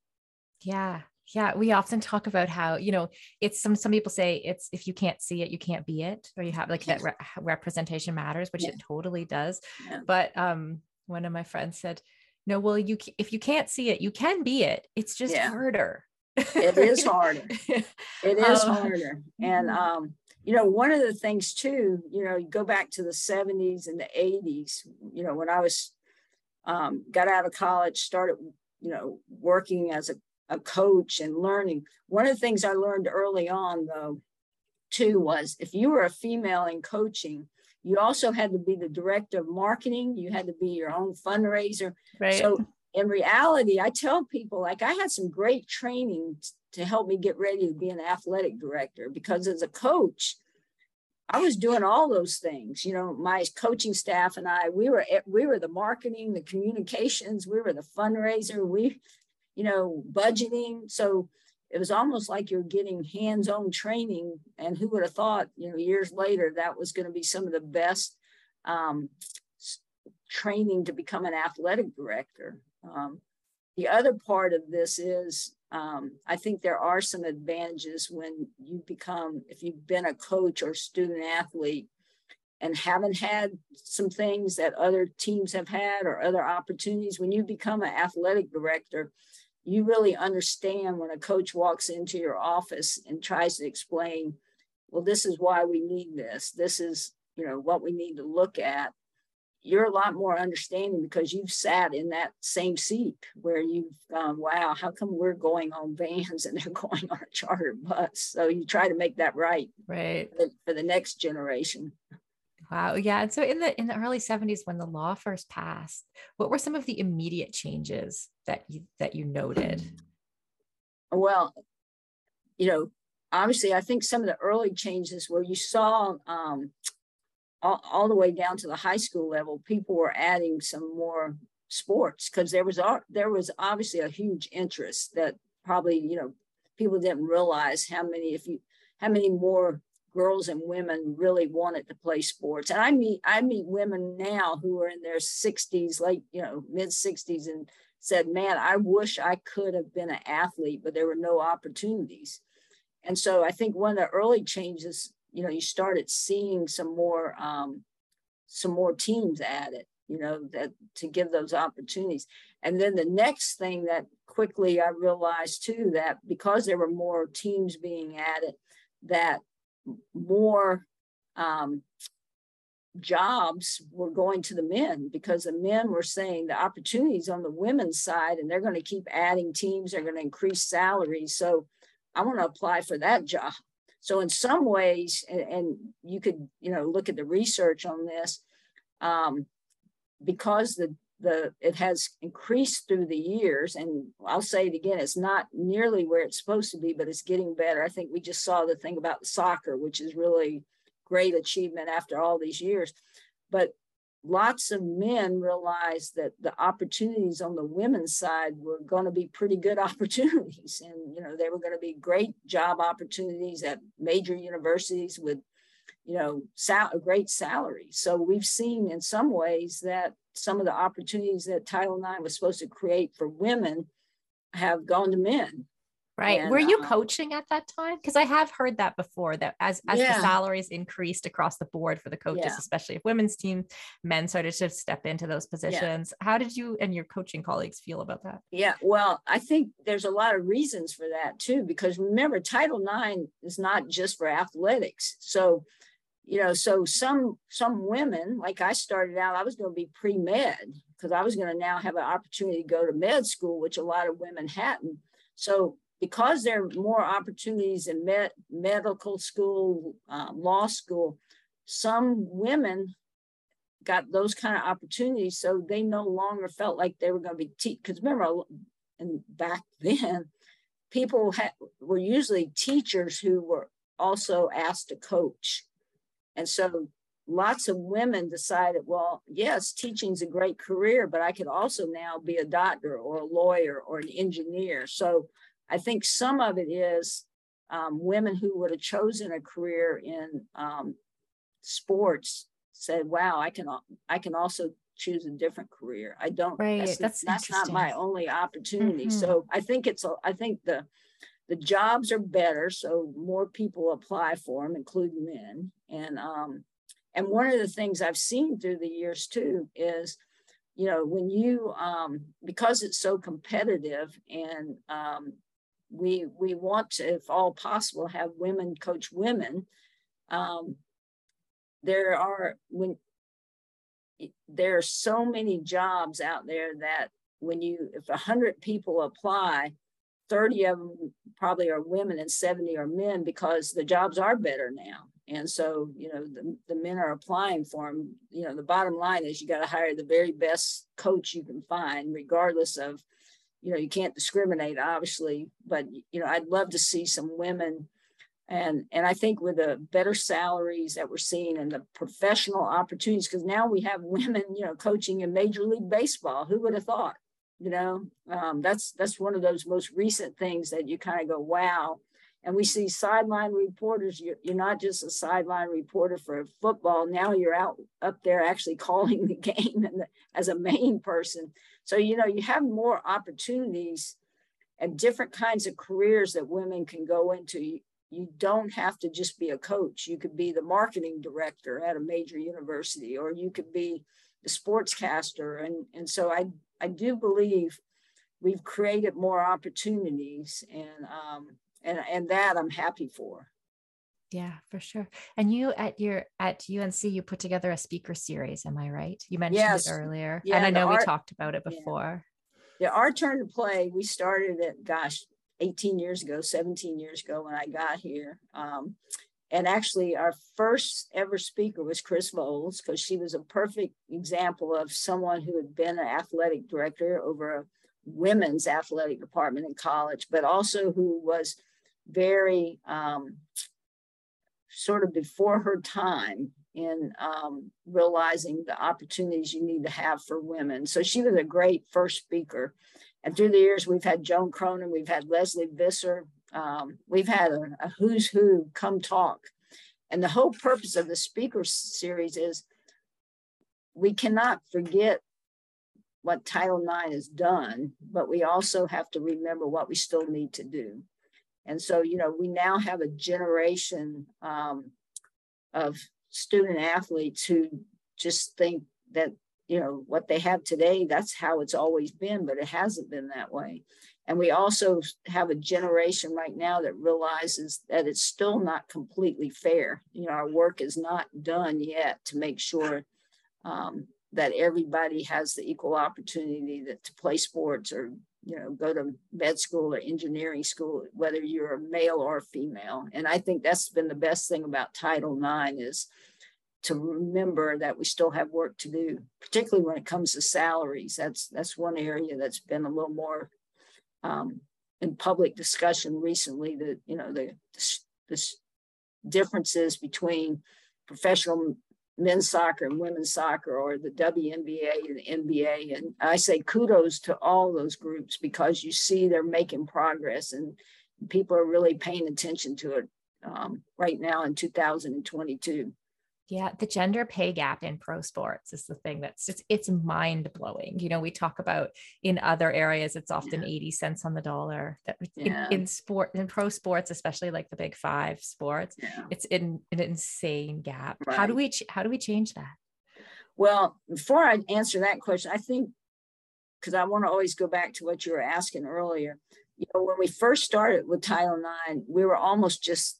Yeah. Yeah. We often talk about how, you know, it's some, some people say it's, if you can't see it, you can't be it, or you have like yes. that re- representation matters, which it totally does. Yeah. But um, one of my friends said, no, well, you, if you can't see it, you can be it. It's just yeah. harder it <laughs> is harder. It is um, harder. And, mm-hmm. um, you know, one of the things too, you know, you go back to the 70s and the 80s, you know, when I was, um, got out of college, started, you know, working as a, a coach and learning. One of the things I learned early on, though, too, was if you were a female in coaching, you also had to be the director of marketing. You had to be your own fundraiser. Right. So in reality, I tell people like I had some great training to help me get ready to be an athletic director because as a coach, I was doing all those things. You know, my coaching staff and I, we were we were the marketing, the communications, we were the fundraiser, we, you know, budgeting. So it was almost like you're getting hands-on training. And who would have thought, you know, years later that was going to be some of the best um, training to become an athletic director. Um, the other part of this is um, I think there are some advantages when you become, if you've been a coach or student athlete and haven't had some things that other teams have had or other opportunities, when you become an athletic director, you really understand when a coach walks into your office and tries to explain, well, this is why we need this. This is, you know, what we need to look at. You're a lot more understanding because you've sat in that same seat where you've gone, wow, how come we're going on vans <laughs> and they're going on a charter bus? So you try to make that right, right, for the, for the next generation. Wow. Yeah. And so in the in the early 70s when the law first passed, what were some of the immediate changes that you that you noted? <clears throat> Well, you know, obviously I think some of the early changes where you saw um, all, all the way down to the high school level, people were adding some more sports because there was there was obviously a huge interest that probably you know people didn't realize how many if you how many more girls and women really wanted to play sports. And I meet I meet women now who are in their 60s, late, you know, mid 60s, and said, "Man, I wish I could have been an athlete, but there were no opportunities." And so I think one of the early changes, you know, you started seeing some more um, some more teams added, you know, that to give those opportunities. And then the next thing that quickly I realized too that because there were more teams being added, that more um, jobs were going to the men because the men were saying the opportunities on the women's side and they're going to keep adding teams they're going to increase salaries so i want to apply for that job so in some ways and, and you could you know look at the research on this um, because the the it has increased through the years and i'll say it again it's not nearly where it's supposed to be but it's getting better. I think we just saw the thing about soccer which is really great achievement after all these years. But lots of men realized that the opportunities on the women's side were going to be pretty good <laughs> opportunities and you know they were going to be great job opportunities at major universities with you know sal- great salaries so we've seen in some ways that some of the opportunities that Title IX was supposed to create for women have gone to men. Right. And, Were you uh, coaching at that time? Because I have heard that before that as, as yeah. the salaries increased across the board for the coaches, yeah. especially if women's team, men started to step into those positions. Yeah. How did you and your coaching colleagues feel about that? Yeah. Well, I think there's a lot of reasons for that too, because remember, Title IX is not just for athletics. So you know so some some women like i started out i was going to be pre-med because i was going to now have an opportunity to go to med school which a lot of women hadn't so because there are more opportunities in med, medical school um, law school some women got those kind of opportunities so they no longer felt like they were going to be because remember and back <laughs> then people were usually teachers who were also asked to coach and so lots of women decided, well, yes, teaching's a great career, but I could also now be a doctor or a lawyer or an engineer. So I think some of it is um, women who would have chosen a career in um, sports said, wow, I can, I can also choose a different career. I don't, right. that's, that's, that's not my only opportunity. Mm-hmm. So I think it's, I think the, the jobs are better, so more people apply for them, including men. And um, and one of the things I've seen through the years too is, you know, when you um, because it's so competitive and um, we we want to, if all possible, have women coach women. Um, there are when there are so many jobs out there that when you if a hundred people apply 30 of them probably are women and 70 are men because the jobs are better now. And so, you know, the, the men are applying for them. You know, the bottom line is you got to hire the very best coach you can find, regardless of, you know, you can't discriminate, obviously, but, you know, I'd love to see some women. And, and I think with the better salaries that we're seeing and the professional opportunities, because now we have women, you know, coaching in Major League Baseball. Who would have thought? you know um, that's that's one of those most recent things that you kind of go wow and we see sideline reporters you're, you're not just a sideline reporter for football now you're out up there actually <laughs> calling the game and the, as a main person. So you know you have more opportunities and different kinds of careers that women can go into. You, don't have to just be a coach. You could be the marketing director at a major university or you could be the sportscaster. And and so i I do believe we've created more opportunities and um, and and that I'm happy for. Yeah, for sure. And you at your at UNC, you put together a speaker series. Am I right? You mentioned yes. it earlier, yeah, and I know art, we talked about it before. Yeah. yeah, our turn to play. We started it, gosh, 18 years ago, 17 years ago when I got here. Um, and actually, our first ever speaker was Chris Voelz because she was a perfect example of someone who had been an athletic director over a women's athletic department in college, but also who was very um, sort of before her time in um, realizing the opportunities you need to have for women. So she was a great first speaker. And through the years, we've had Joan Cronin, we've had Lesley Visser, um, we've had a, a who's who come talk. And the whole purpose of the speaker series is we cannot forget what Title IX has done, but we also have to remember what we still need to do. And so, you know, we now have a generation um, of student athletes who just think that, you know, what they have today, that's how it's always been, but it hasn't been that way. And we also have a generation right now that realizes that it's still not completely fair. You know, our work is not done yet to make sure um, that everybody has the equal opportunity that, to play sports or you know go to med school or engineering school whether you're a male or a female. And i think that's been the best thing about title ix is to remember that we still have work to do particularly when it comes to salaries. That's that's one area that's been a little more um, in public discussion recently that you know the, the differences between professional men's soccer and women's soccer or the WNBA and the NBA. And I say kudos to all those groups because you see they're making progress and people are really paying attention to it um, right now in 2022. Yeah, the gender pay gap in pro sports is the thing that's it's it's mind blowing. You know, we talk about in other areas it's often yeah. 80 cents on the dollar. That yeah. in, in, sport in pro sports, especially like the big 5 sports, yeah. it's in an insane gap. Right. How do we how do we change that? Well, before I answer that question, I think because I want to always go back to what you were asking earlier. You know, when we first started with Title IX, we were almost just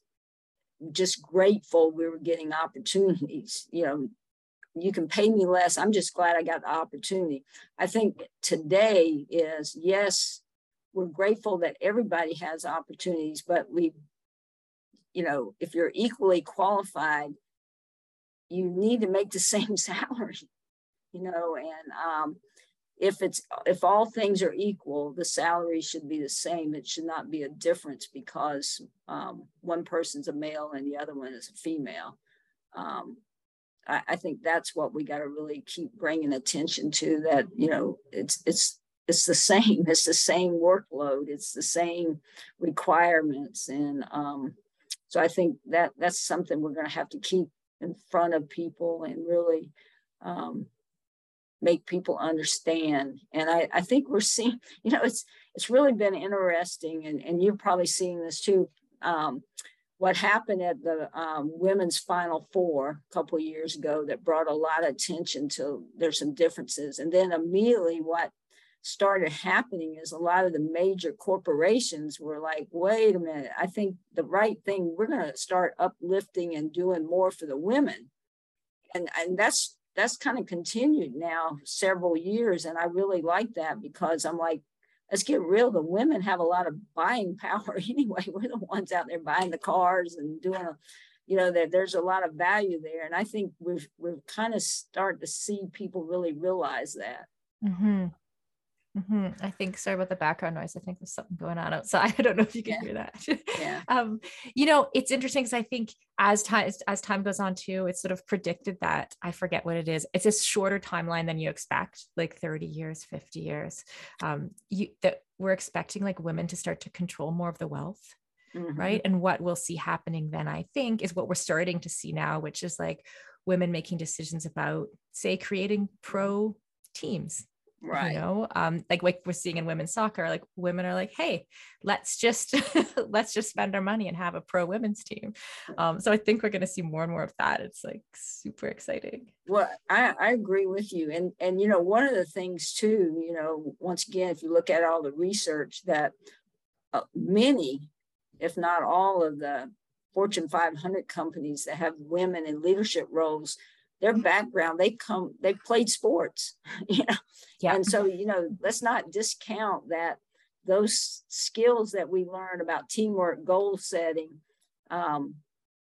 just grateful we were getting opportunities. You know, you can pay me less. I'm just glad I got the opportunity. I think today is yes, we're grateful that everybody has opportunities, but we, you know, if you're equally qualified, you need to make the <laughs> same salary, you know, and um, if it's if all things are equal the salary should be the same. It should not be a difference because um, one person's a male and the other one is a female. Um, I, I, think that's what we got to really keep bringing attention to that you know it's it's it's the <laughs> same. It's the same workload. It's the same requirements. And um, so i think that that's something we're going to have to keep in front of people and really um, make people understand. And I, I think we're seeing, <laughs> you know, it's it's really been interesting, and, and you're probably seeing this too. Um, what happened at the um, women's final four a couple years ago that brought a lot of attention to there's some differences and then immediately what started happening is a lot of the major corporations were like wait a minute i think the right thing we're going to start uplifting and doing more for the women and and that's that's kind of continued now several years. And I really like that because I'm like, let's get real. The women have a lot of buying <laughs> power anyway. We're the ones out there buying the cars and doing a, you know, that there's a lot of value there. And I think we've we're kind of start to see people really realize that. Mm-hmm. Mm-hmm. I think sorry about the background noise. I think there's something going on outside. <laughs> I don't know if you can yeah. hear that. yeah. <laughs> Um, you know, it's interesting because I think as time as time goes on too, it's sort of predicted that I forget what it is. It's a shorter timeline than you expect, like 30 years, 50 years. Um, you that we're expecting like women to start to control more of the wealth. Mm-hmm. Right. And what we'll see happening then, I think, is what we're starting to see now, which is like women making decisions about, say, creating pro teams Right. You know, um, like like we're seeing in women's soccer, like women are like, hey, let's just <laughs> let's just spend our money and have a pro women's team. Um, so I think we're gonna see more and more of that. It's like super exciting. Well, I, I agree with you. And and you know, one of the things too, you know, once again, if you look at all the research that uh, many, if not all of the Fortune 500 companies that have women in leadership roles, their background, they come, they played sports, <laughs> you know. Yeah. And so, you know, let's not discount that those skills that we learn about teamwork, goal setting, um,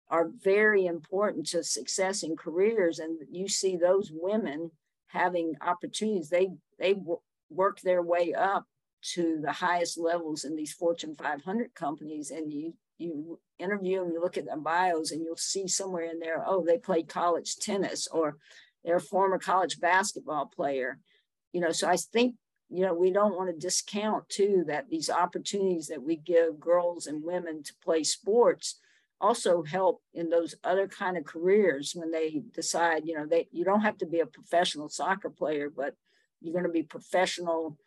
are very important to success in careers. And you see those women having opportunities. They they w- work their way up to the highest levels in these Fortune 500 companies, and you you interview them, you look at their bios, and you'll see somewhere in there, oh, they played college tennis or they're a former college basketball player. You know, so I think you know we don't want to discount too that these opportunities that we give girls and women to play sports also help in those other kind of careers when they decide you know they you don't have to be a professional soccer player but you're going to be professional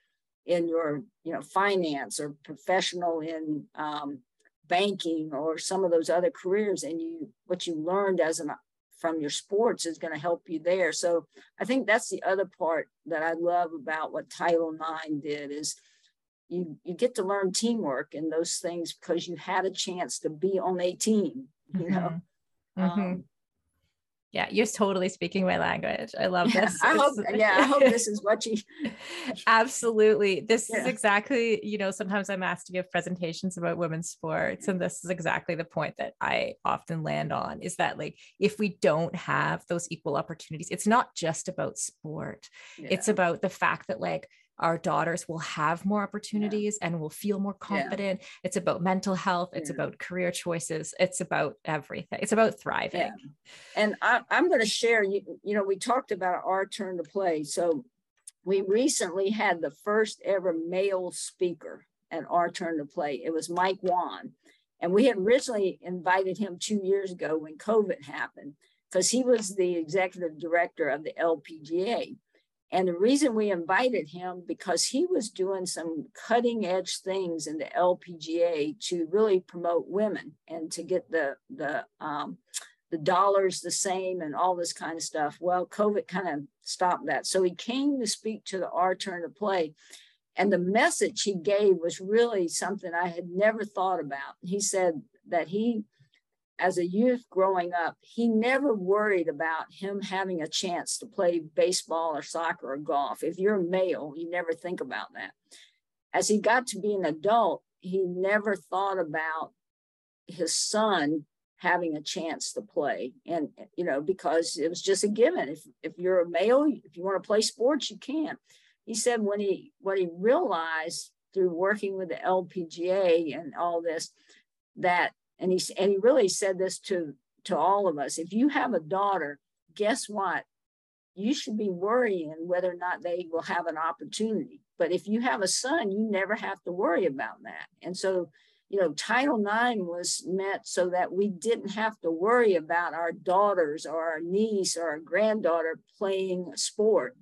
in your you know finance or professional in um, banking or some of those other careers and you what you learned as an from your sports is going to help you there. So i think that's the other part that i love about what title ix did is you you get to learn teamwork and those things because you had a chance to be on a team you know? Mm-hmm. um, Yeah, you're totally speaking my language. I love yeah, this. i hope yeah i hope this is what you <laughs> Absolutely. This is exactly, you know, sometimes I'm asked to give presentations about women's sports, and this is exactly the point that I often land on is that, like, if we don't have those equal opportunities, it's not just about sport, it's about the fact that, like, our daughters will have more opportunities and will feel more confident. It's about mental health. It's Yeah. about career choices. It's about everything. It's about thriving. Yeah. And I, I'm going to share, you, you know, we talked about our turn to play. So we recently had the first ever male speaker at our turn to play. It was Mike Whan. And we had originally invited him two years ago when COVID happened because he was the executive director of the LPGA. And the reason we invited him because he was doing some cutting edge things in the LPGA to really promote women and to get the the um, the dollars the same and all this kind of stuff. Well, COVID kind of stopped that. So he came to speak to the Our Turn to Play. And the message he gave was really something I had never thought about. He said that he, as a youth growing up, he never worried about him having a chance to play baseball or soccer or golf. If you're male, you never think about that. As he got to be an adult, he never thought about his son having a chance to play and you know because it was just a given if if you're a male if you want to play sports you can he said when he what he realized through working with the lpga and all this that and he and he really said this to to all of us if you have a daughter guess what? You should be worrying whether or not they will have an opportunity. But if you have a son you never have to worry about that. And so you know, Title IX was meant so that we didn't have to worry about our daughters or our niece or our granddaughter playing a sport.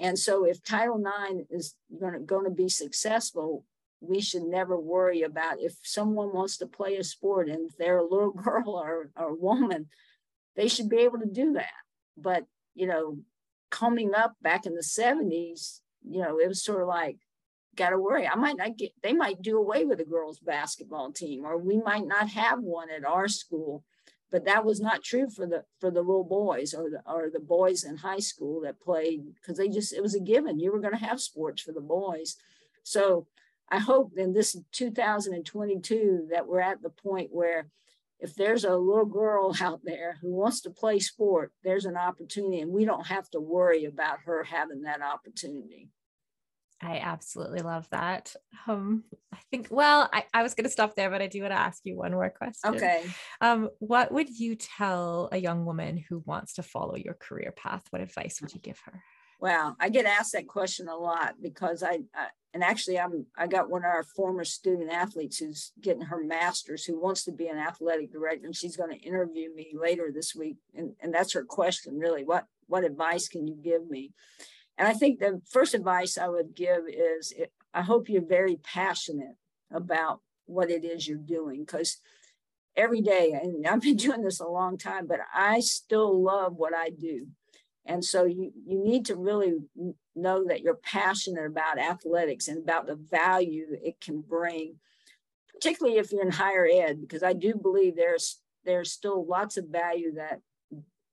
And so if Title IX is going to, going to be successful, we should never worry about if someone wants to play a sport and they're a little <laughs> girl or, or a woman, they should be able to do that. But, you know, coming up back in the 70s, you know, it was sort of like, got to worry. I might not get, they might do away with a girls basketball team, or we might not have one at our school. But that was not true for the for the little boys or the or the boys in high school that played because they just it was a given. You were going to have sports for the boys. So I hope in this 2022 that we're at the point where if there's a little girl <laughs> out there who wants to play sport, there's an opportunity, and we don't have to worry about her having that opportunity. I absolutely love that. Um, I think, well, I, I was going to stop there, but I do want to ask you one more question. Okay. Um, what would you tell a young woman who wants to follow your career path? What advice would you give her? Wow, I get asked that question a lot because I, I and actually I'm I got one of our former student athletes who's getting her master's who wants to be an athletic director and she's going to interview me later this week and and that's her question really what what advice can you give me and I think the first advice I would give is it, I hope you're very passionate about what it is you're doing because every day, and I've been <laughs> doing this a long time, but I still love what I do. And so you, you need to really know that you're passionate about athletics and about the value it can bring, particularly if you're in higher ed, because I do believe there's there's still lots of value that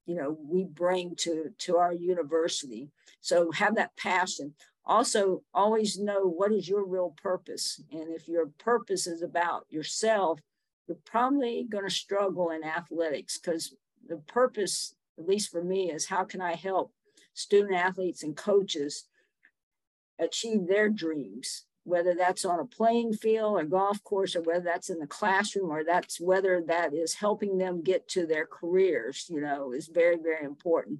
you know we bring to to our university. So have that passion. Also, always know what is your real purpose. And if your purpose is about yourself, you're probably going to struggle in athletics because the purpose at least for me, is how can I help student athletes and coaches achieve their dreams, whether that's on a playing field or golf course, or whether that's in the classroom, or that's whether that is helping them get to their careers, you know, is very, very important.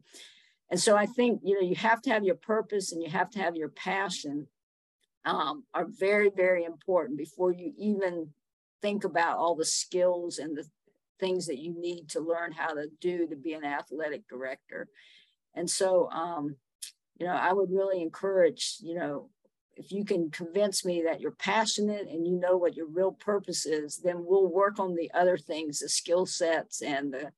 And so I think, you know, you have to have your purpose and you have to have your passion um, are very, very important before you even think about all the skills and the things that you need to learn how to do to be an athletic director. And so, um, you know, I would really encourage, you know, if you can convince me that you're passionate and you know what your real purpose is, then we'll work on the other things, the skill sets and the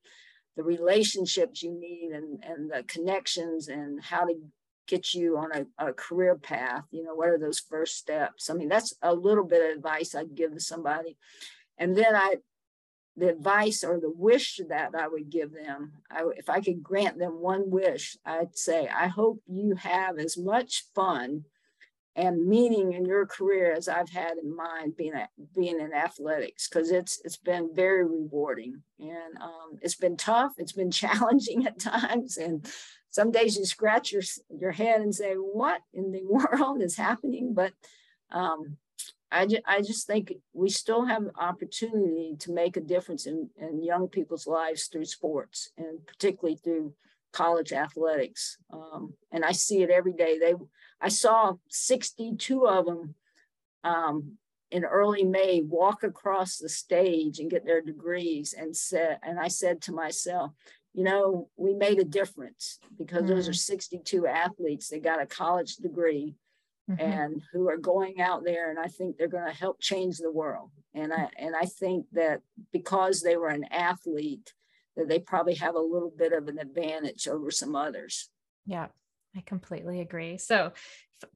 the relationships you need and, and the connections and how to get you on a, a career path. You know, what are those first steps? I mean, that's a little bit of advice I'd give to somebody. And then I the advice or the wish that I would give them, I, if I could grant them one wish, I'd say, I hope you have as much fun and meaning in your career as I've had in mine being a, being in athletics because it's it's been very rewarding and um, it's been tough. It's been <laughs> challenging at times, and some days you scratch your your head and say, "What in the <laughs> world is happening?" But um, I, ju- I just think we still have opportunity to make a difference in, in young people's lives through sports and particularly through college athletics. Um, and I see it every day. They, I saw 62 of them um, in early May walk across the stage and get their degrees and said, and I said to myself, you know, we made a difference because mm. those are mm. 62 athletes that got a college degree mm-hmm. and who are going out there and I think they're going to help change the world. And I and I think that because they were an athlete, that they probably have a little bit of an advantage over some others. Yeah, I completely agree. So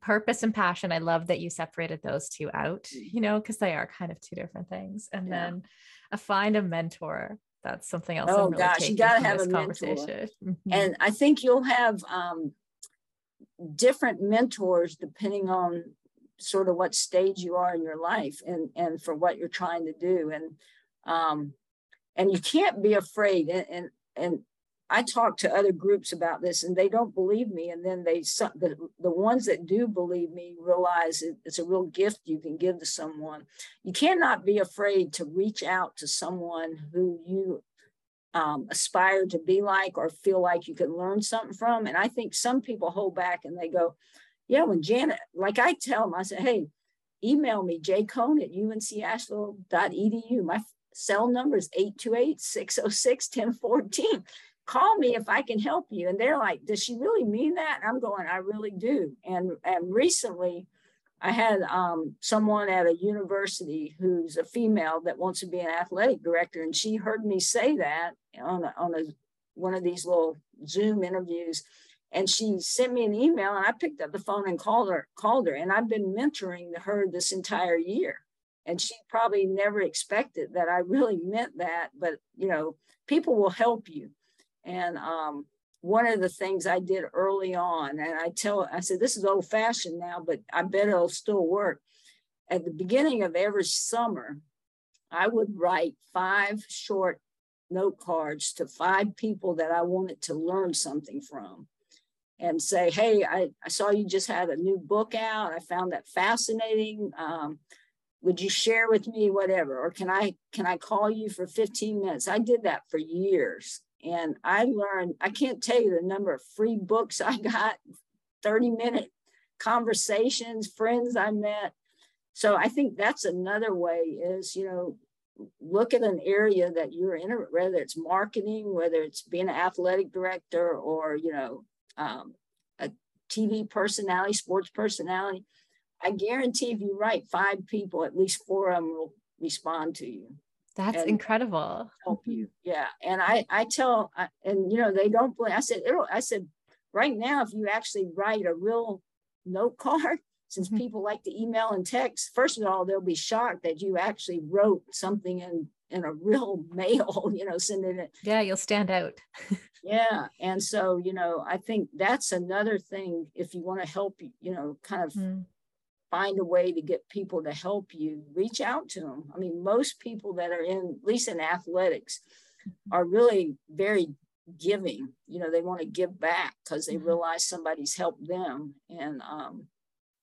purpose and passion, I love that you separated those two out, you know, because they are kind of two different things. And yeah. then a find a mentor. That's something else. Oh really gosh, you got to have a mentor. Mm-hmm. And I think you'll have um, different mentors depending on sort of what stage you are in your life and and for what you're trying to do and um and you can't be afraid and and, and I talk to other groups about this and they don't believe me. And then they, the, the ones that do believe me realize it, it's a real gift you can give to someone. You cannot be afraid to reach out to someone who you um, aspire to be like or feel like you can learn something from. And I think some people hold back and they go, yeah, when Janet, like I tell them, I say, hey, email me, jcone at uncasheville.edu. My cell number is 828-606-1014. Call me if I can help you. And they're like, does she really mean that? And I'm going, I really do. And, and recently, I had um, someone at a university who's a female that wants to be an athletic director, and she heard me say that on a, on a one of these little Zoom interviews, and she sent me an email, and I picked up the phone and called her. Called her, and I've been mentoring her this entire year, and she probably never expected that I really meant that. But you know, people will help you, and um, one of the things I did early on, and I tell, I said, this is old fashioned now, but I bet it'll still work. At the beginning of every summer, I would write five short note cards to five people that I wanted to learn something from and say, hey, I, I saw you just had a new book out. I found that fascinating. Um, would you share with me whatever or can i can i call you for 15 minutes i did that for years and I learned, I can't tell you the number of free books <laughs> I got, 30 minute conversations, friends I met. So I think that's another way is, you know, look at an area that you're in, whether it's marketing, whether it's being an athletic director or, you know, um, a TV personality, sports personality. I guarantee if you write five people, at least four of them will respond to you. That's incredible. Help you, yeah. And I, I tell, and you know, they don't blame. I said, it'll, I said, right now, if you actually write a real note <laughs> card, since mm-hmm. people like to email and text, first of all, they'll be shocked that you actually wrote something in in a real <laughs> mail, you know, sending it. Yeah, you'll stand out. <laughs> yeah. And so, you know, I think that's another thing if you want to help, you know, kind of mm. Find a way to get people to help you, reach out to them. I mean, most people that are in, at least in athletics, mm-hmm. are really very giving. You know, they want to give back because they mm-hmm. realize somebody's helped them. And um,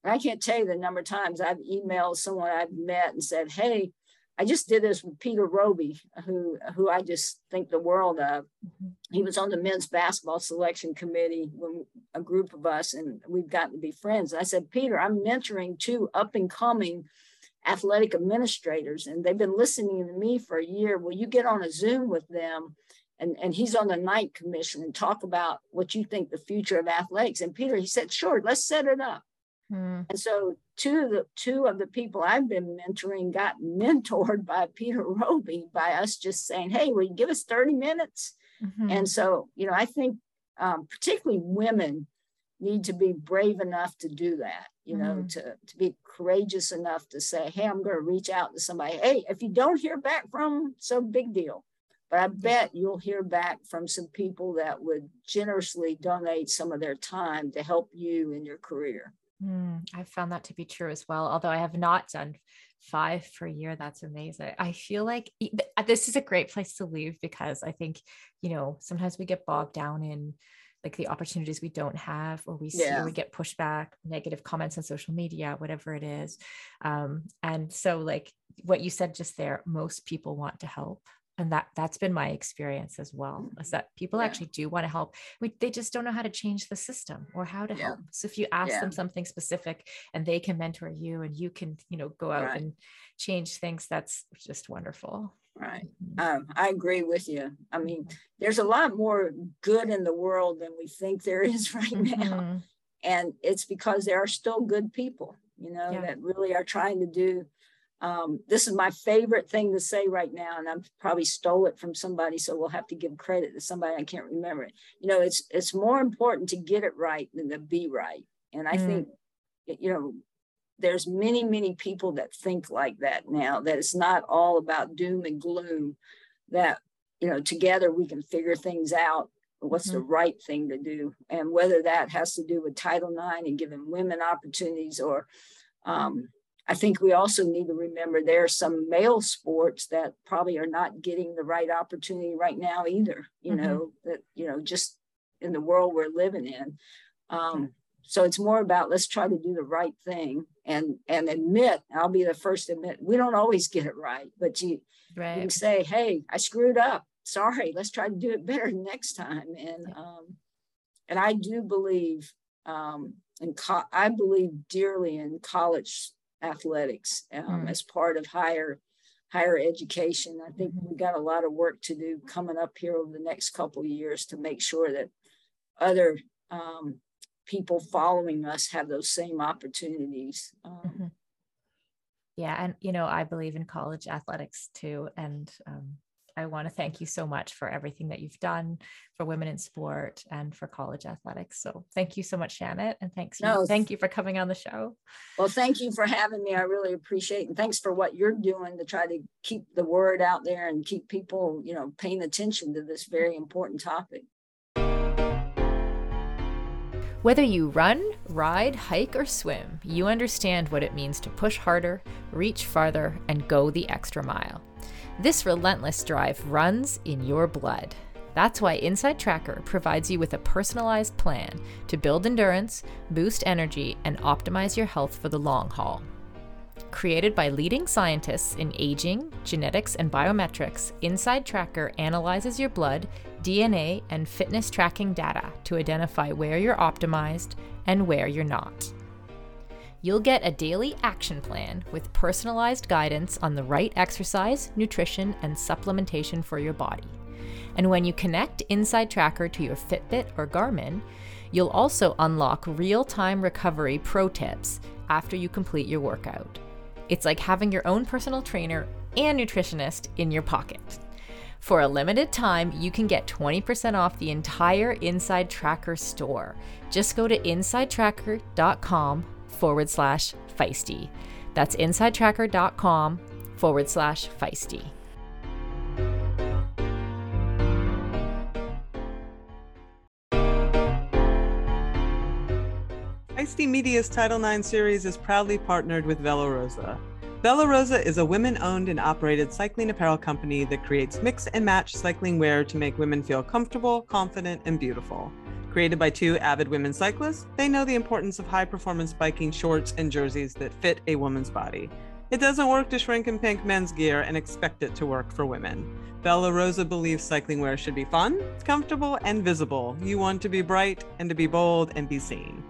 I can't tell you the number of times I've emailed someone I've met and said, Hey, I just did this with Peter Roby, who who I just think the world of. Mm-hmm. He was on the men's basketball selection committee when a group of us, and we've gotten to be friends. And I said, Peter, I'm mentoring two up and coming athletic administrators, and they've been listening to me for a year. Will you get on a Zoom with them? And, and he's on the Knight Commission and talk about what you think the future of athletics. And Peter, he said, sure, let's set it up. Mm. And so two of the two of the people I've been mentoring got <laughs> mentored by Peter Roby by us just saying, "Hey, will you give us 30 minutes?" Mm-hmm. And so, you know, I think um, particularly women need to be brave enough to do that. You know, mm-hmm. to to be courageous enough to say, "Hey, I'm going to reach out to somebody. Hey, if you don't hear back from, so big deal." But I bet you'll hear back from some people that would generously donate some of their time to help you in your career. Mm, I've found that to be true as well. Although I have not done five per year. That's amazing. I feel like uh, this is a great place to leave because I think, you know, sometimes we get bogged down in like the opportunities we don't have or we see yeah. or we get pushback negative comments on social media whatever it is um, and so like what you said just there most people want to help and that that's been my experience as well is that people yeah. actually do want to help we, they just don't know how to change the system or how to yeah. help so if you ask yeah. them something specific and they can mentor you and you can you know go out right. and change things that's just wonderful right mm-hmm. um, i agree with you i mean there's a lot more good in the world than we think there is <laughs> right mm-hmm. now and it's because there are still good people you know that really are trying to do um, this is my favorite thing to say right now, and I've probably stole it from somebody, so we'll have to give credit to somebody. I can't remember it. You know, it's it's more important to get it right than to be right. And I mm. think, you know, there's many many people that think like that now. That it's not all about doom and gloom. That you know, together we can figure things out. What's mm-hmm. the right thing to do, and whether that has to do with Title IX and giving women opportunities or um, I think we also need to remember there are some male sports that probably are not getting the right opportunity right now either. You mm-hmm. know that you know just in the world we're living in. Um, so it's more about let's try to do the right thing and and admit. I'll be the first to admit we don't always get it right, but you, right. you say, "Hey, I screwed up. Sorry. Let's try to do it better <laughs> next time." And um, and I do believe um, and co- I believe dearly in college athletics um, mm. as part of higher higher education. I think mm-hmm. we got a lot of work to do coming up here over the next couple years to make sure that other um, people following us have those same opportunities. Um, mm-hmm. Yeah, and you know, I believe in college athletics too, and um, I want to thank you so much for everything that you've done for women in sport and for college athletics. So thank you so much, Janet. And thanks. No, you, thank you for coming on the show. Well, thank you for having me. I really appreciate it. And thanks for what you're doing to try to keep the word out there and keep people, you know, paying attention to this very important topic. Whether you run, ride, hike, or swim, you understand what it means to push harder, reach farther, and go the extra mile. This relentless drive runs in your blood. That's why InsideTracker provides you with a personalized plan to build endurance, boost energy, and optimize your health for the long haul. Created by leading scientists in aging, genetics, and biometrics, InsideTracker analyzes your blood, DNA, and fitness tracking data to identify where you're optimized and where you're not you'll get a daily action plan with personalized guidance on the right exercise, nutrition, and supplementation for your body. And when you connect InsideTracker to your Fitbit or Garmin, you'll also unlock real time recovery pro tips after you complete your workout. It's like having your own personal trainer and nutritionist in your pocket. For a limited time, you can get 20% off the entire InsideTracker store. Just go to insidetracker.com forward slash feisty. That's insidetracker.com forward slash feisty. Feisty Media's Title IX series is proudly partnered with Vela Rosa. Vela Rosa is a women owned and operated cycling apparel company that creates mix and match cycling wear to make women feel comfortable, confident, and beautiful. Created by two avid women cyclists, they know the importance of high performance biking shorts and jerseys that fit a woman's body. It doesn't work to shrink and pink men's gear and expect it to work for women. Vela Rosa believes cycling wear should be fun, comfortable, and visible. You want to be bright and to be bold and be seen.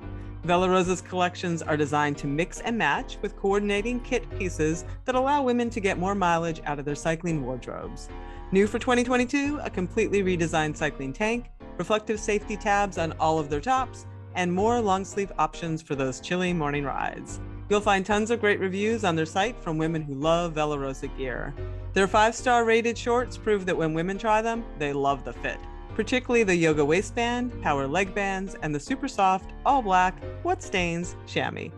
Vela Rosa's collections are designed to mix and match with coordinating kit pieces that allow women to get more mileage out of their cycling wardrobes. New for 2022, a completely redesigned cycling tank, reflective safety tabs on all of their tops, and more long sleeve options for those chilly morning rides. You'll find tons of great reviews on their site from women who love Vela Rosa gear. Their five star rated shorts prove that when women try them, they love the fit particularly the yoga waistband, power leg bands, and the super soft, all black, what stains chamois.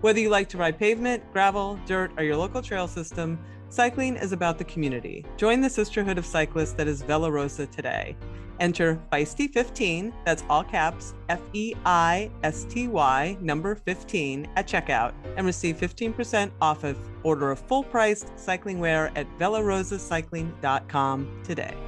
Whether you like to ride pavement, gravel, dirt, or your local trail system, cycling is about the community. Join the sisterhood of cyclists that is Vela Rosa today. Enter Feisty15, that's all caps, F E I S T Y, number 15, at checkout and receive 15% off of order of full priced cycling wear at velarosacycling.com today.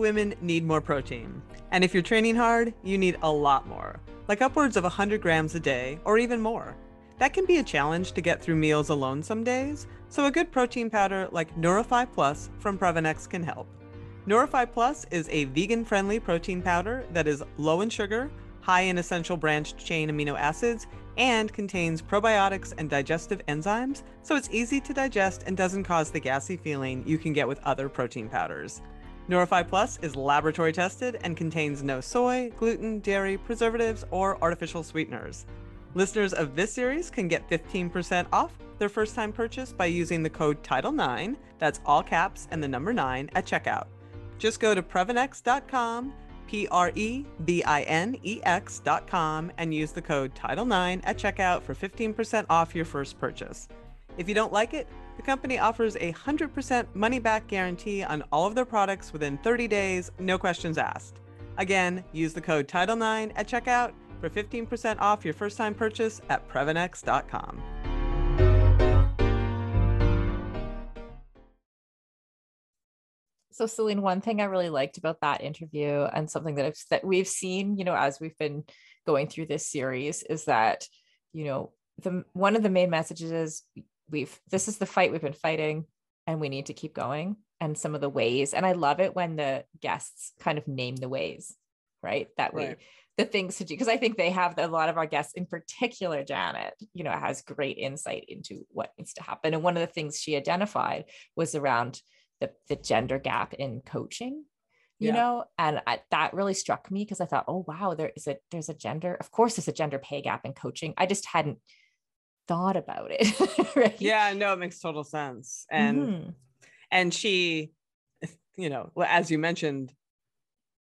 Women need more protein. And if you're training hard, you need a lot more, like upwards of 100 grams a day or even more. That can be a challenge to get through meals alone some days, so a good protein powder like Nourify Plus from Previnex can help. Nourify Plus is a vegan friendly protein powder that is low in sugar, high in essential branched chain amino acids, and contains probiotics and digestive enzymes, so it's easy to digest and doesn't cause the gassy feeling you can get with other protein powders. Nourify Plus is laboratory tested and contains no soy, gluten, dairy, preservatives, or artificial sweeteners. Listeners of this series can get 15% off their first time purchase by using the code TITLE9, that's all caps and the number 9, at checkout. Just go to Previnex.com, P R E V I N E X.com, and use the code TITLE9 at checkout for 15% off your first purchase. If you don't like it, the company offers a 100% money back guarantee on all of their products within 30 days, no questions asked. Again, use the code TITLE9 at checkout for 15% off your first time purchase at Previnex.com. So, Selene, one thing I really liked about that interview, and something that I've, that we've seen, you know, as we've been going through this series, is that, you know, the one of the main messages is we've this is the fight we've been fighting and we need to keep going and some of the ways. And i love it when the guests kind of name the ways right? That we right. the things to do because i think they have a lot of our guests in particular janet you know has great insight into what needs to happen. And one of the things she identified was around the, the gender gap in coaching you yeah. know? And I, that really struck me because i thought oh wow there is a there's a gender of course there's a gender pay gap in coaching. I just hadn't thought about it. <laughs> right? Yeah, no, it makes total sense. And mm-hmm. and she, you know, as you mentioned,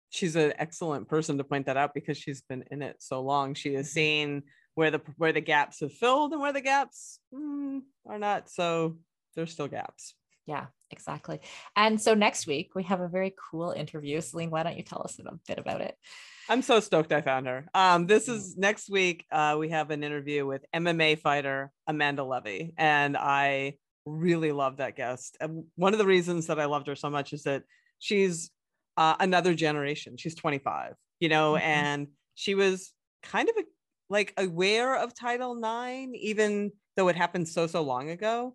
she's an excellent person to point that out because she's been in it so long. She has mm-hmm. seen where the where the gaps have filled and where the gaps mm, are not. So there's still gaps. Yeah, exactly. And so next week we have a very cool interview. Selene, why don't you tell us a bit about it? I'm so stoked I found her. Um, this is next week. Uh, we have an interview with MMA fighter Amanda Levy, and I really love that guest. And one of the reasons that I loved her so much is that she's uh, another generation. She's 25, you know, mm-hmm. and she was kind of a, like aware of Title IX, even though it happened so so long ago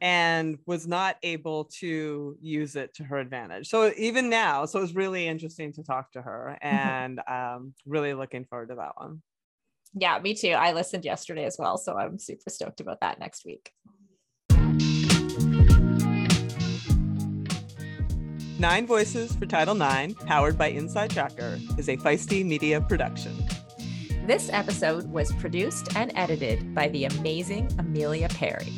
and was not able to use it to her advantage. So even now, so it's really interesting to talk to her mm-hmm. and um, really looking forward to that one. Yeah, me too. I listened yesterday as well. So I'm super stoked about that next week. Nine Voices for Title IX, powered by InsideTracker, is a feisty media production. This episode was produced and edited by the amazing Amelia Perry.